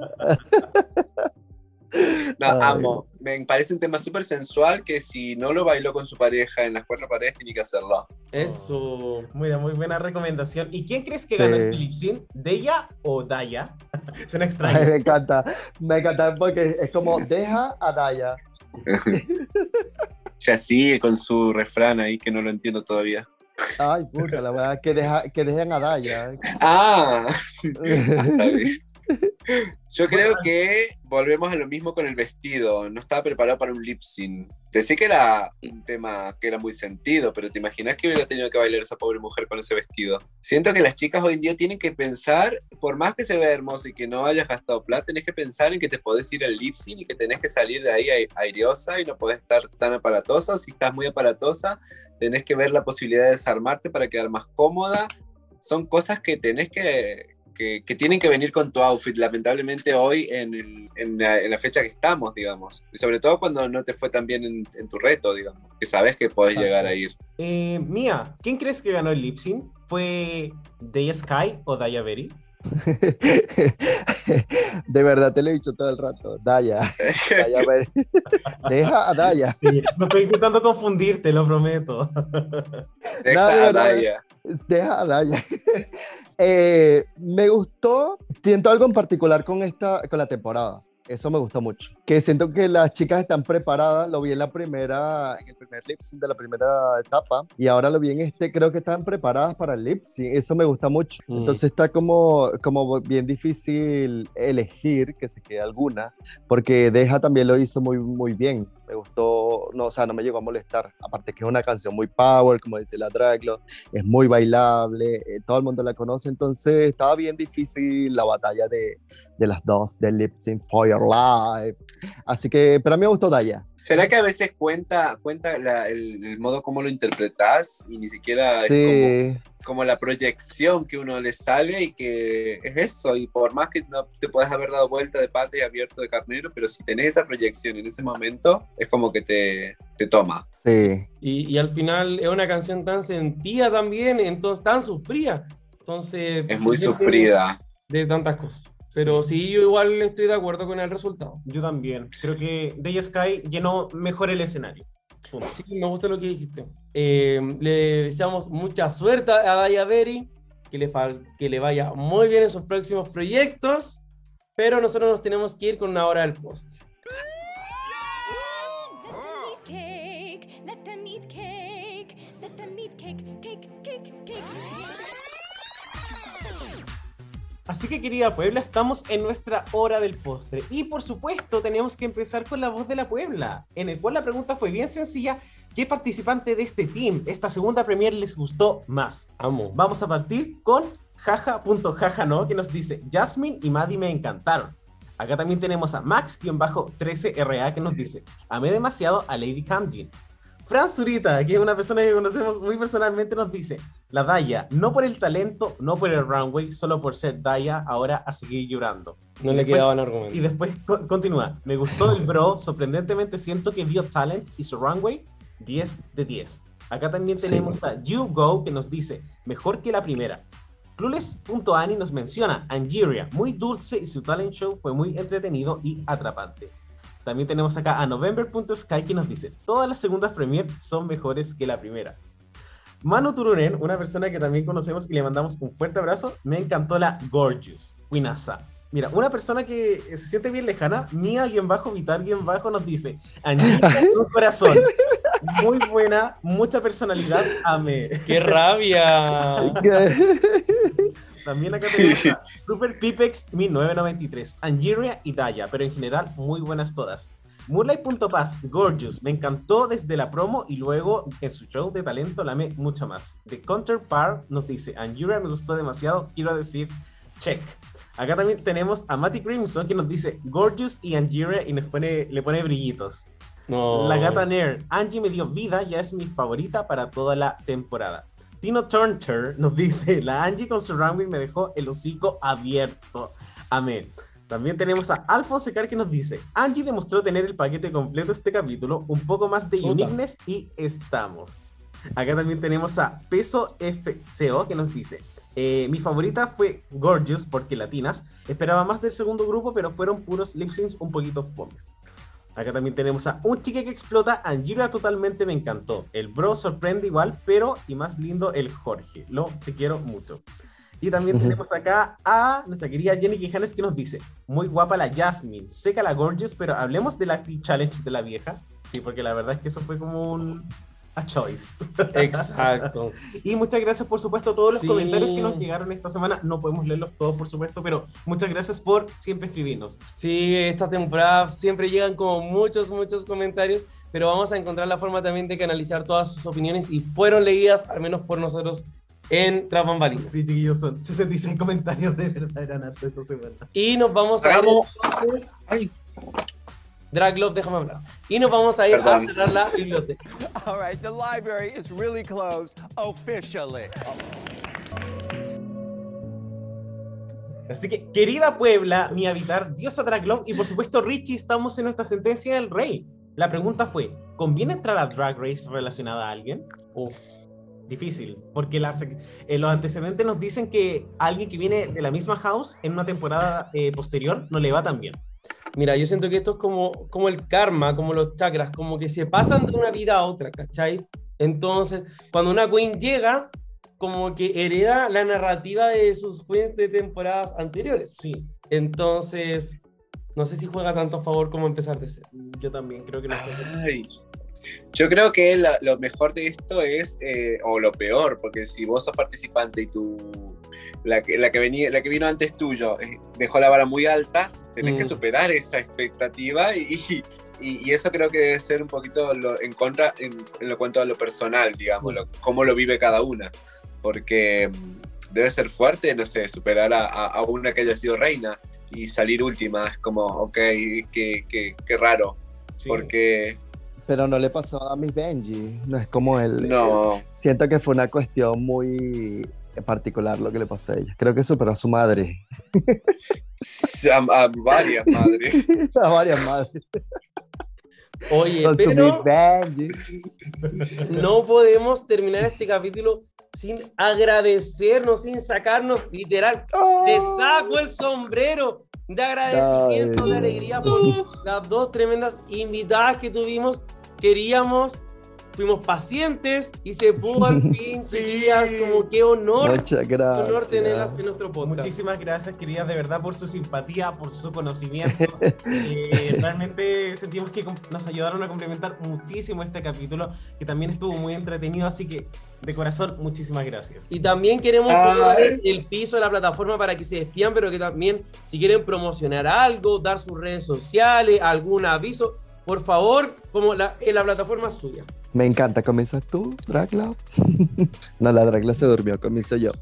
No, amo. Me parece un tema súper sensual que si no lo bailó con su pareja en las cuatro paredes, tiene que hacerlo. Eso. Muy, muy buena recomendación. ¿Y quién crees que Sí. ganó este lip sync? ¿Deya o Daya? Suena Ay, extraño. me encanta. Me encanta porque es como deja a Daya. Ya sigue con su refrán ahí que no lo entiendo todavía. Ay, puta, la verdad que, deja, que dejen a Daya. Ah, está bien. Yo creo que volvemos a lo mismo con el vestido. No estaba preparado para un lip sync. Te sé que era un tema que era muy sentido, pero ¿te imaginas que hubiera tenido que bailar esa pobre mujer con ese vestido? Siento que las chicas hoy en día tienen que pensar, por más que se vea hermoso y que no hayas gastado plata, tenés que pensar en que te podés ir al lip sync y que tenés que salir de ahí ai- aireosa y no podés estar tan aparatosa. O si estás muy aparatosa, tenés que ver la posibilidad de desarmarte para quedar más cómoda. Son cosas que tenés que, que, que tienen que venir con tu outfit, lamentablemente hoy en, el- en la, en la fecha que estamos, digamos. Y sobre todo cuando no te fue tan bien en, en tu reto, digamos, que sabes que podés Exacto. llegar a ir. Eh, Mía, ¿quién crees que ganó el lip sync? ¿Fue Deya Sky o Daya Berry? De verdad te lo he dicho todo el rato. Daya. Deja a Daya. No estoy intentando confundirte, lo prometo. Deja No, a. Daya. Deja a Daya. Eh, me gustó, siento algo en particular con esta, con la temporada. Eso me gustó mucho. Que siento que las chicas están preparadas. Lo vi en la primera, en el primer lip sync de la primera etapa. Y ahora lo vi en este. Creo que están preparadas para el lip sync. Eso me gusta mucho. Mm. Entonces está como, como bien difícil elegir que se quede alguna. Porque Deja también lo hizo muy, muy bien. Me gustó, no, o sea, no me llegó a molestar. Aparte que es una canción muy power, como dice la Draglo, es muy bailable, eh, todo el mundo la conoce, entonces estaba bien difícil la batalla de, de las dos, de Lip Sync for Your Life. Así que, pero a mí me gustó Daya. ¿Será que a veces cuenta, cuenta la- el, el modo como lo interpretas y ni siquiera es Sí, como, como la proyección que uno le sale y que es eso? Y por más que no te puedas haber dado vuelta de pata y abierto de carnero, pero si tenés esa proyección en ese momento, es como que te, te toma. sí. Y, y al final es una canción tan sentida también, entonces tan sufrida. Entonces. Es muy sufrida. De tantas cosas. Pero sí, yo igual estoy de acuerdo con el resultado. Yo también. Creo que Deya Sky llenó mejor el escenario. Punto. Sí, me gusta lo que dijiste. Eh, le deseamos mucha suerte a Daya Berry, que le, que le vaya muy bien en sus próximos proyectos, pero nosotros nos tenemos que ir con una hora del postre. Así que querida Puebla, estamos en nuestra hora del postre. Y por supuesto tenemos que empezar con la voz de la Puebla, en el cual la pregunta fue bien sencilla, ¿Qué participante de este team, esta segunda premier, les gustó más? Amo. Vamos a partir con jaja.jaja no, que nos dice Jasmine y Maddie me encantaron. Acá también tenemos a Max-13RA que nos dice amé demasiado a Lady Camden. Fran Zurita, que es una persona que conocemos muy personalmente, nos dice la Daya, no por el talento, no por el runway, solo por ser Daya, ahora a seguir llorando. No Y le después- quedaban argumentos. y después co- continúa. Me gustó el bro. Sorprendentemente siento que vio talent y su runway 10 de 10. Acá también Sí. tenemos a You Go que nos dice mejor que la primera. Clueless.ani nos menciona Angeria, muy dulce y su talent show fue muy entretenido y atrapante. También tenemos acá a November.sky que nos dice todas las segundas premier son mejores que la primera. Manu Turunen, una persona que también conocemos y le mandamos un fuerte abrazo, me encantó la Gorgeous, Winasa. Mira, una persona que se siente bien lejana, Mía-Vitar-Bajo nos dice, Angelina, un corazón, muy buena, mucha personalidad, amé. ¡Qué rabia! También acá tenemos a Super Pipex 1993, Angeria y Daya, pero en general muy buenas todas. Moonlight.paz, Gorgeous, me encantó desde la promo y luego en su show de talento la amé mucho más. The Counterpart nos dice, Angeria me gustó demasiado, quiero decir, check. Acá también tenemos a Matty Crimson que nos dice Gorgeous y Angeria y nos pone, le pone brillitos. No. La gata Nair, Angie me dio vida, ya es mi favorita para toda la temporada. Tino Turner nos dice, la Angie con su runway me dejó el hocico abierto. Amén. También tenemos a Alfonso Car que nos dice, Angie demostró tener el paquete completo este capítulo, un poco más de uniqueness y estamos. Acá también tenemos a Peso FCO que nos dice, eh, mi favorita fue Gorgeous porque latinas, esperaba más del segundo grupo pero fueron puros lip syncs un poquito fomes. Acá también tenemos a un chique que explota. Angira totalmente me encantó. El bro sorprende igual, pero y más lindo el Jorge. Lo te quiero mucho. Y también tenemos acá a nuestra querida Jenny Quijanes que nos dice: Muy guapa la Jasmine, seca la Gorgeous, pero hablemos del Active Challenge de la vieja. Sí, porque la verdad es que eso fue como un. A choice. Exacto. Y muchas gracias, por supuesto, a todos los Sí. comentarios que nos llegaron esta semana. No podemos leerlos todos, por supuesto, pero muchas gracias por siempre escribirnos. Sí, esta temporada siempre llegan como muchos, muchos comentarios, pero vamos a encontrar la forma también de canalizar todas sus opiniones y fueron leídas, al menos por nosotros, en Tras Bambalinas. Sí, chiquillos, son 66 comentarios de verdad, eran hartos esta semana. Y nos vamos a entonces... Ay. Draglove, déjame hablar. Y nos vamos a ir Perdón. a cerrar la biblioteca. All right, the library is really closed officially. Así que, querida Puebla, mi habitar, diosa Draglove y por supuesto Richie, estamos en nuestra sentencia del rey. La pregunta fue, ¿conviene entrar a Drag Race relacionada a alguien? Uf, difícil, porque las, eh, los antecedentes nos dicen que alguien que viene de la misma house en una temporada eh, posterior no le va tan bien. Mira, yo siento que esto es como, como el karma, como los chakras, como que se pasan de una vida a otra, ¿cachai? Entonces, cuando una queen llega, como que hereda la narrativa de sus queens de temporadas anteriores. Sí, Entonces, no sé si juega tanto a favor como empezar de cero. yo también creo que no Yo creo que la- lo mejor de esto es, eh, o lo peor, porque si vos sos participante y tú, la que, la que, venía, la que vino antes tuyo eh, dejó la vara muy alta, tenés Mm. que superar esa expectativa y, y, y eso creo que debe ser un poquito lo- en contra en, en lo cuanto a lo personal, digamos, lo- cómo lo vive cada una, porque mm, debe ser fuerte, no sé, superar a, a- a una que haya sido reina y salir última, es como, ok, qué, qué, qué raro, Sí. porque Pero no le pasó a Miss Benji. No es como él. no... Siento que fue una cuestión muy particular lo que le pasó a ella. Creo que superó a su madre. A, a varias madres. a varias madres. Oye, Con pero no podemos terminar este capítulo sin agradecernos, sin sacarnos literal Te saco el sombrero de agradecimiento, Ay, de alegría por las dos tremendas invitadas que tuvimos. Queríamos, fuimos pacientes y se pudo al fin, Sí. chiquillas, como qué honor, honor tenerlas en nuestro podcast. Muchísimas gracias, queridas, de verdad, por su simpatía, por su conocimiento. Eh, realmente sentimos que nos ayudaron a complementar muchísimo este capítulo, que también estuvo muy entretenido, así que de corazón, muchísimas gracias. Y también queremos Ay. poner el piso de la plataforma para que se despidan, pero que también, si quieren promocionar algo, dar sus redes sociales, algún aviso, por favor, como la, en la plataforma suya. Me encanta. ¿Comienzas tú, Dragla? no, la Dragla se durmió, comienzo yo.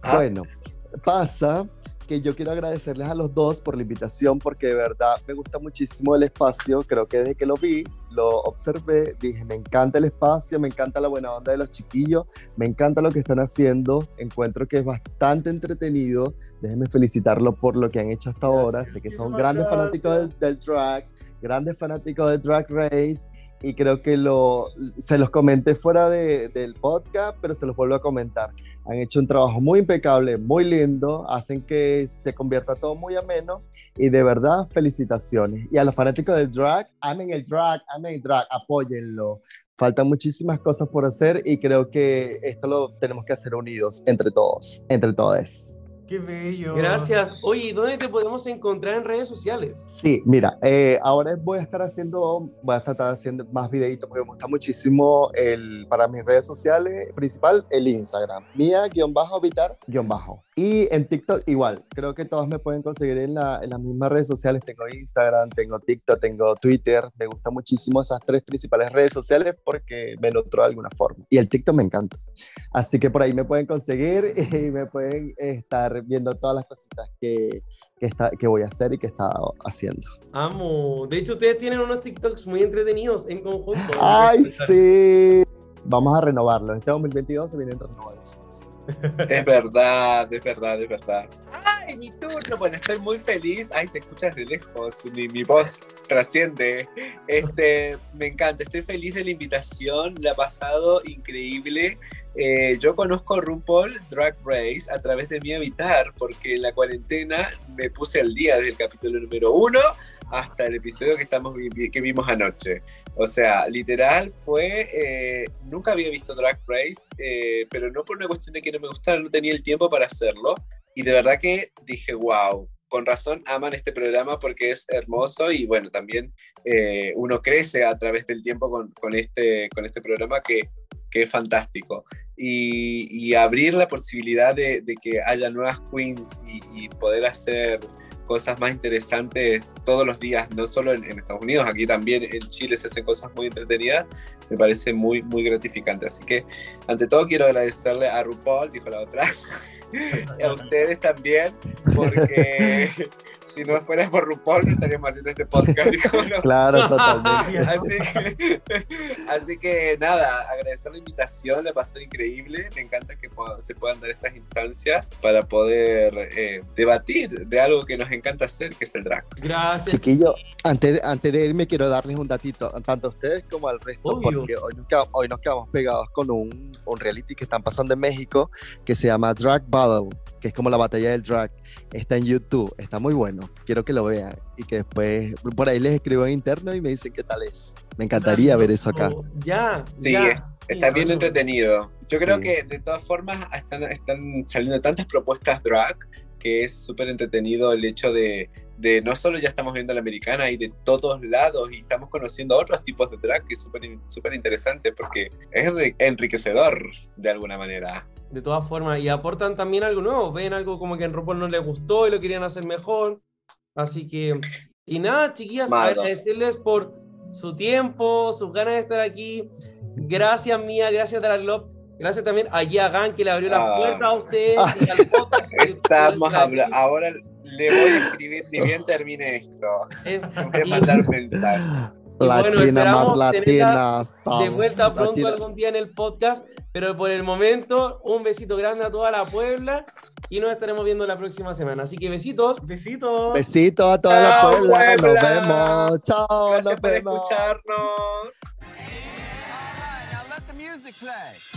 Ah. Bueno, pasa que yo quiero agradecerles a los dos por la invitación porque de verdad me gusta muchísimo el espacio. Creo que desde que lo vi, lo observé, dije, me encanta el espacio, me encanta la buena onda de los chiquillos, me encanta lo que están haciendo. Encuentro que es bastante entretenido. Déjenme felicitarlos por lo que han hecho hasta ahora. Sé que son grandes gracias. fanáticos del, del drag, grandes fanáticos del Drag Race y creo que lo, se los comenté fuera de- del podcast, pero se los vuelvo a comentar. Han hecho un trabajo muy impecable, muy lindo, hacen que se convierta todo muy ameno y de verdad felicitaciones. Y a los fanáticos del drag, amen el drag, amen el drag, apóyenlo. Faltan muchísimas cosas por hacer y creo que esto lo tenemos que hacer unidos entre todos, entre todos. Qué bello. Gracias. Oye, ¿y ¿dónde te podemos encontrar en redes sociales? Sí, mira, eh, ahora voy a estar haciendo, voy a tratar haciendo más videitos porque me gusta muchísimo el, para mis redes sociales, principal, el Instagram, mía-vitar-bajo. Y en TikTok igual, creo que todos me pueden conseguir en, la- en las mismas redes sociales, tengo Instagram, tengo TikTok, tengo Twitter, me gustan muchísimo esas tres principales redes sociales porque me nutro de alguna forma. Y el TikTok me encanta. Así que por ahí me pueden conseguir y me pueden estar viendo todas las cositas que, que, está, que voy a hacer y que he estado haciendo. Amo. De hecho, ustedes tienen unos TikToks muy entretenidos en conjunto. ¡Ay, sí! Vamos a renovarlo. Este 2022 se vienen renovados. Es verdad, es verdad, es verdad. ¡Ay, mi turno! Bueno, estoy muy feliz. Ay, se escucha desde lejos. Mi, mi voz trasciende. Este, me encanta. Estoy feliz de la invitación. La ha pasado increíble. Eh, yo conozco RuPaul Drag Race a través de mi habitar, porque en la cuarentena me puse al día desde el capítulo número uno hasta el episodio que, estamos, que vimos anoche. O sea, literal fue, eh, nunca había visto Drag Race, eh, pero no por una cuestión de que no me gustara, no tenía el tiempo para hacerlo. Y de verdad que dije, wow, con razón aman este programa porque es hermoso y bueno, también eh, uno crece a través del tiempo con, con este, con este programa que, que es fantástico. Y, y abrir la posibilidad de, de que haya nuevas queens y, y poder hacer cosas más interesantes todos los días, no solo en, en Estados Unidos, aquí también en Chile se hacen cosas muy entretenidas, me parece muy, muy gratificante. Así que, ante todo, quiero agradecerle a RuPaul, dijo la otra, y a ustedes también, porque si no fuera por RuPaul no estaríamos haciendo este podcast. dijo la Claro, totalmente. Así que, así que nada, agradecer la invitación, la pasó increíble. Me encanta que se puedan dar estas instancias para poder eh, debatir de algo que nos encanta hacer, que es el drag. Gracias. Chiquillo, antes de, antes de irme quiero darles un datito, tanto a ustedes como al resto, Obvio. porque hoy nos, quedamos, hoy nos quedamos pegados con un, un reality que están pasando en México que se llama Drag Battle, que es como la batalla del drag. Está en YouTube, está muy bueno. Quiero que lo vean y que después por ahí les escribo en interno y me dicen qué tal es. Me encantaría ver eso acá. Ya, Sí, ya. Está bien entretenido. Yo creo Sí. que de todas formas están, están saliendo tantas propuestas drag que es súper entretenido el hecho de, de no solo ya estamos viendo la americana y de todos lados y estamos conociendo otros tipos de drag que es súper súper interesante porque es enri- enriquecedor de alguna manera. De todas formas, y aportan también algo nuevo. Ven algo como que en RuPaul no les gustó y lo querían hacer mejor. Así que, y nada, chiquillas, Mados. agradecerles por su tiempo, sus ganas de estar aquí. Gracias, Mía, gracias, Draglob. Gracias también a Yagan, que le abrió la Ah. puerta a que Estamos hablando, ahora le voy a escribir ni bien termine esto. Voy a mandar mensaje. La bueno, china más latina. de vuelta La pronto china- algún día en el podcast, pero por el momento un besito grande a toda la Puebla y nos estaremos viendo la próxima semana. Así que besitos. Besitos. Besitos a toda la Chao, Puebla. Nos Puebla. vemos. Chao. Gracias nos por vemos. escucharnos. Now let the music play.